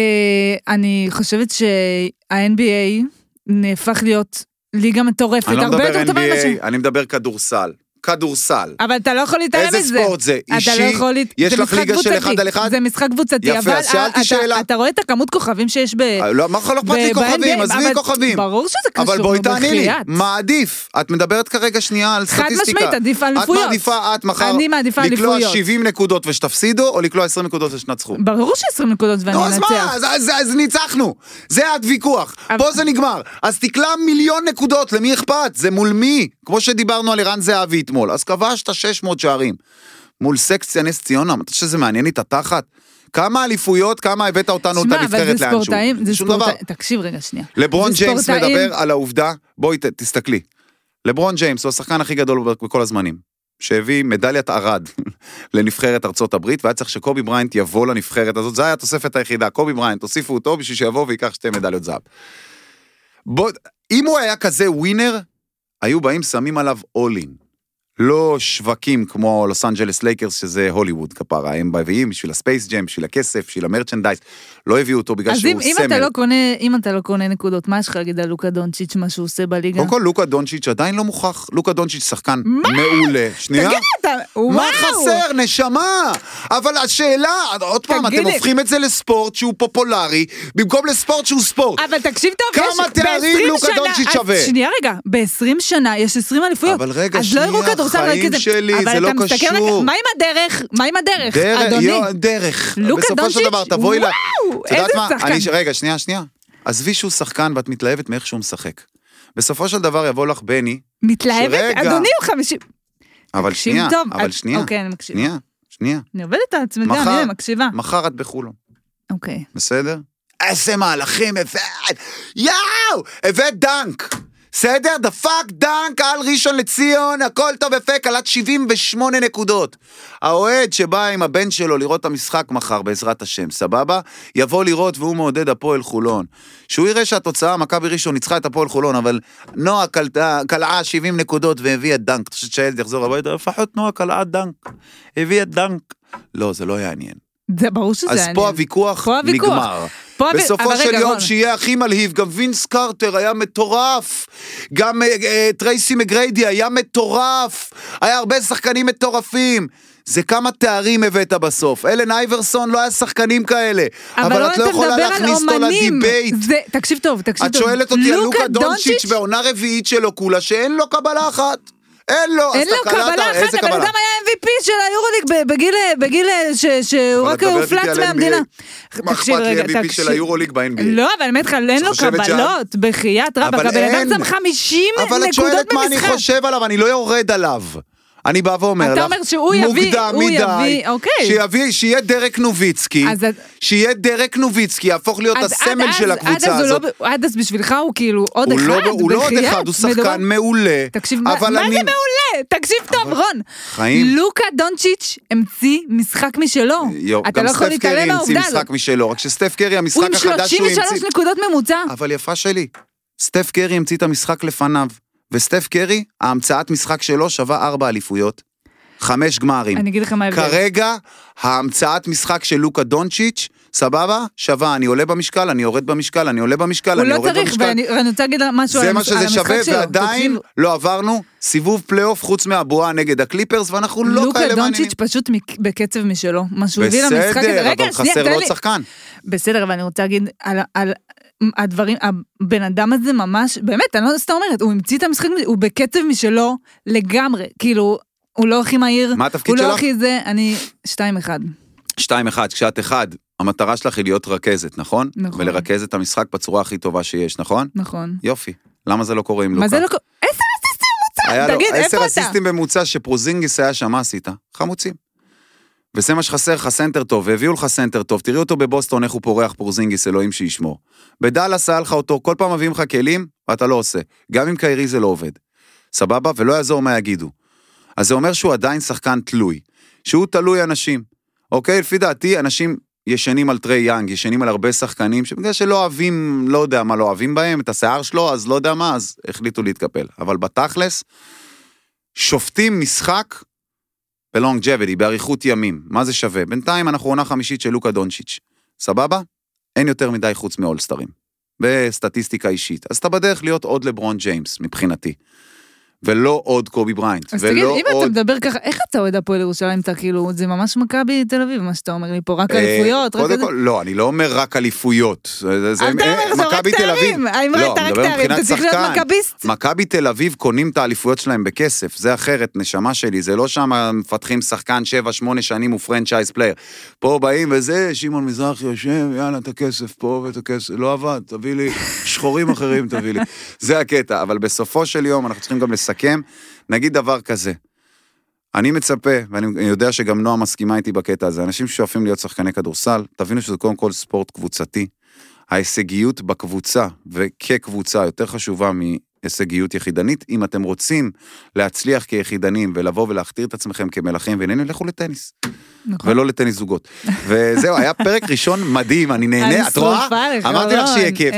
אני חושבת שה-NBA נהפך להיות ליגה מטורפת, אני לא הרבה מדבר יותר טובה ממה ש... NBA, אני מדבר כדורסל. כדורסל. אבל אתה לא יכול להתעלם איזה מזה. ספורט זה? אתה אישי? לא יכול... להת- יש לך ליגה של. אחד על אחד? זה משחק קבוצתי, יפה, אבל אז שאלתי אתה- שאלה. אתה רואה את הכמות כוכבים שיש ב... אה, לא, מה לא אכפת לי כוכבים, עזבי כוכבים. ברור שזה קשור, אבל בואי תעני לי. מה עדיף? את מדברת כרגע שנייה על חד סטטיסטיקה. משמעית, עדיף אליפויות. את מעדיפה, את מחר, אני מעדיפה לקלוע אליפויות. 70 נקודות ושתפסידו, או לקלוע 20 נקודות ושתנצחו? ברור ש-20 נקודות ואני נו, אז מה, אנצח. אז- ניצחנו. זה הוויכוח. פה זה נגמר. אז תקלע מיליון נקודות, למי אכפת? זה מול מי? כמו שדיברנו על ערן זהבי אתמול. אז כבשת 600 שערים. מול סקציה נס ציונה, אתה חושב שזה מעניין לי את התחת? כמה אליפויות, כמה הבאת אותנו את שמע, אבל הנבחרת זה לאנשהו? ספורטאים, זה. ספורטאים, תקשיב רגע שנייה. לברון ג'יימס ספורטאים- מדבר על העובדה, בואי ת- תסתכלי. לברון ג'יימס הוא השחקן הכי גדול בכל הזמנים, שהביא מדליית ארד לנבחרת ארצות הברית, והיה צריך שקובי בריינט יבוא לנבחרת הזאת, זו הייתה התוספת היחידה, קובי בריינט, תוסיפו אותו בשביל שיבוא ויקח שתי מדליות זהב. בוא, אם הוא היה כזה ווינר, היו באים שמים עליו all in. לא שווקים כמו לוס אנג'לס לייקרס, שזה הוליווד כפרה, הם מביאים בשביל ה Space Jam, בשביל הכסף, בשביל ה merchandise, לא הביאו אותו בגלל אז שהוא אם, אם, סמל. אתה לא קונה, אם אתה לא קונה נקודות, מה יש לך להגיד על לוקה דונצ'יץ', מה שהוא עושה בליגה? קודם כל לוקה דונצ'יץ' עדיין לא מוכח, לוקה דונצ'יץ' שחקן מה? מעולה. שנייה. תגיד, אתה, וואו. מה חסר, נשמה? אבל השאלה, עוד פעם, אתם לי. הופכים את זה לספורט שהוא פופולרי, במקום לספורט שהוא ספורט. אבל תקשיב טוב, כמה. תארים ב-20 לוקה דונצ'יץ' אז שווה? שנייה רגע, ב-20 שנה יש 20 אליפויות. אבל רגע, אז לא שנייה, כדורסל רק חיים כזה. שלי, אבל זה לא אתה מסתכל קשור. רגע, מה עם הדרך? מה עם הדרך, דרך, אדוני? יו, דרך. לוקה בסופו של דונצ'יץ'? דבר, תבואי ל... וואו, איזה? שחקן. אני- רגע, שנייה, שנייה. עזבי שהוא שחקן ואת מתלהבת מאיך שהוא משחק. בסופו של דבר יבוא לך בני, מתלהבת? שרגע. אדוני הוא 50... אבל שנייה, טוב, אבל שנייה, אוקיי, אני מקשיבה. שנייה, שנייה. אני עובדת על עצמי גם, הנה, מקשיבה. מחר את בחולון. אוקיי. בסדר? איזה מהלכים הבאת, יואו, הבאת דנק. בסדר? דפק דנק על ראשון לציון, הכל טוב יפה, קלט 78 נקודות. האוהד שבא עם הבן שלו לראות את המשחק מחר, בעזרת השם, סבבה? יבוא לראות והוא מעודד הפועל חולון. שהוא יראה שהתוצאה, מכבי ראשון ניצחה את הפועל חולון, אבל נועה קלעה 70 נקודות והביאה דנק. אתה חושב שהילד יחזור הביתה? לפחות נועה קלעה דנק. הביאה דנק. לא, זה לא יעניין. זה ברור שזה אז יעניין. הוויכוח פה הוויכוח. נגמר. בסופו אבל של רגע, יום רון. שיהיה הכי מלהיב, גם וינס קרטר היה מטורף, גם אה, אה, טרייסי מגריידי היה מטורף, היה הרבה שחקנים מטורפים. זה כמה תארים הבאת בסוף. אלן אייברסון לא היה שחקנים כאלה. אבל, רון, את לא יכולה להכניס אותו. לדיבייט. זה- תקשיב טוב, תקשיב את טוב. שואלת אותי על לוקה דונצ'יץ' בעונה רביעית שלו כולה, שאין לו קבלה אחת. אין לו, אין לו קבלה אחת, הבן? אדם היה MVP של היורוליג בגיל, בגיל ש- שהוא רק על מהמדינה. מה אכפת לי MVP של היורוליג ב-NBA? לא, אבל באמת, אין לו חושבת שה- קבלות, בחייאת רבאק, הבן אדם אין. שם 50 אבל את נקודות שואלת מה אני במשחק. חושב עליו, אני לא יורד עליו. אני בא ואומר אתה לך, אומר שהוא יביא- מוקדם הוא מדי, יביא, אוקיי. שיביא, שיהיה דרק נוביצקי, אז שיהיה דרק נוביצקי, יהפוך להיות אז הסמל עד של הקבוצה עד אז הוא הזאת. לא- עד אז בשבילך הוא כאילו עוד הוא אחד? לא, הוא לא עוד אחד, הוא שחקן מדובר- מעולה. תקשיב, מה אבל מה אני... זה מעולה? תקשיב טוב, רון. חיים. לוקה דונצ'יץ' המציא משחק משלו. יו, אתה גם לא יכול סטף קרי להתעלם המציא מהעובדה הזאת. משחק משלו, רק שסטף קרי, הוא המשחק עם החדש שהוא 33 המציא... נקודות ממוצע. אבל יפה שלי, סטף קרי המציא את המשחק לפניו, וסטף קרי, ההמצאת משחק שלו שווה ארבע אליפויות, חמש גמרים. אני אגיד לך מה ההבדל. כרגע, ההמצאת משחק של לוקה דונצ'יץ', סבבה, שווה, אני עולה במשקל, אני יורד במשקל, אני עולה במשקל, הוא אני לא יורד צריך, במשקל. ואני ואני רוצה להגיד משהו על זה המש- מה על שזה המשחק שווה, שלו. ועדיין תקשיב, לא עברנו סיבוב פלייאוף חוץ מהבועה נגד הקליפרס, ואנחנו לא לוקה כאלה מעניינים. דונצ'יץ' פשוט מק- בקצב משלו, מה שהוא הביא למשחק הזה. בסדר, אבל חסר לו עוד. שחקן. בסדר, אבל אני רוצה להגיד על, על הדברים, הבן אדם הזה ממש, באמת, אני לא סתם אומרת, הוא המציא את המשחק, הוא בקצב משלו לגמרי, כאילו, הוא לא הכי מהיר, מה התפקיד הוא לא שלך? הכי זה, אני 2-1. שתיים אחד, כשאת אחד, המטרה שלך היא להיות רכזת, נכון? נכון. ולרכז את המשחק בצורה הכי טובה שיש, נכון? נכון. יופי. למה זה לא קורה עם לוקה? מה זה לא... קורה? איזה אסיסטים היה? לו תגיד, עשר איפה אתה? אסיסטים בממוצע שפרוזינגיס היה שם, מה עשית? חמוצים. וזה מה שחסר לך סנטר טוב, והביאו לך סנטר טוב, תראי אותו בבוסטון איך הוא פורח פרוזינגיס, אלוהים שישמור. בדאלאס היה לך אותו, כל פעם מביאים לך כלים, ואתה לא עושה. גם עם קיירי זה לא עובד. סבבה? ולא יעזור מה יגידו. אז זה אומר שהוא עדיין שחקן תלוי. שהוא תלוי אנשים. אוקיי? לפי דעתי, אנשים ישנים על טריי יאנג, ישנים על הרבה שחקנים, שבגלל שלא אוהבים, לא יודע מה לא אוהבים בהם, את השיער שלו, אז לא יודע מה, אז החליטו להתקפל. אבל בתכלס, שופטים משחק ב longevity, באריכות ימים. מה זה שווה? בינתיים אנחנו עונה חמישית של לוקה דונצ'יץ'. סבבה? אין יותר מדי חוץ מאולסטרים. בסטטיסטיקה אישית. אז אתה בדרך להיות עוד לברון ג'יימס, מבחינתי. ולא עוד קובי בריינט. אז תגיד, אם אתה עוד... מדבר ככה, איך אתה אוהד הפועל ירושלים? אתה כאילו, זה ממש מכבי תל אביב, מה שאתה אומר לי פה, רק אה, אליפויות, רק קודם. כל, לא, אני לא אומר רק אליפויות. זה- זה- אתה אומר, אה, זה רק תל אביב. תארים. לא, אתה אני רק תארים? אתה צריך להיות. מכביסט. מכבי תל אביב קונים את האליפויות שלהם בכסף, זה אחרת, נשמה שלי, זה לא שם מפתחים שחקן 7-8 שנים הוא franchise player. פה באים וזה, שמעון מזרחי יושב, יאללה, את הכסף פה ואת הכסף, לא עבד, תביא לי שחורים אחרים, תביא לי. זה הקטע, אבל בסופו של יום אנחנו צריכים גם לסכם, נגיד דבר כזה. אני מצפה, ואני יודע שגם נועה מסכימה איתי בקטע הזה, אנשים ששואפים להיות שחקני כדורסל, תבינו שזה קודם כל ספורט קבוצתי. ההישגיות בקבוצה וכקבוצה יותר חשובה מהישגיות יחידנית. אם אתם רוצים להצליח כיחידנים ולבוא ולהכתיר את עצמכם כמלכים ועניינים, לכו לטניס, נכון. ולא לטניס זוגות. וזהו, היה פרק ראשון מדהים, אני נהנה, את רואה? אמרתי לך לא, שיהיה כיף.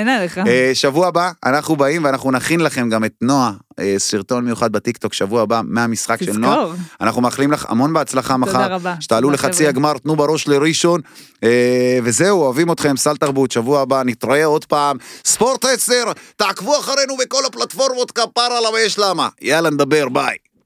אה, שבוע הבא אנחנו באים ואנחנו נכין לכם גם את נועה, אה, סרטון מיוחד בטיקטוק שבוע הבא מהמשחק של נועה. אנחנו מאחלים לך המון בהצלחה מחר. שתעלו לחצי. הגמר, תנו בראש לראשון. אה, וזהו, אוהבים אתכם, סל תרבות, שבוע הבא נתראה עוד פעם. ספורט 10, תעקבו אחרינו בכל הפלטפורמות כפרה למה יש למה. יאללה, נדבר, ביי.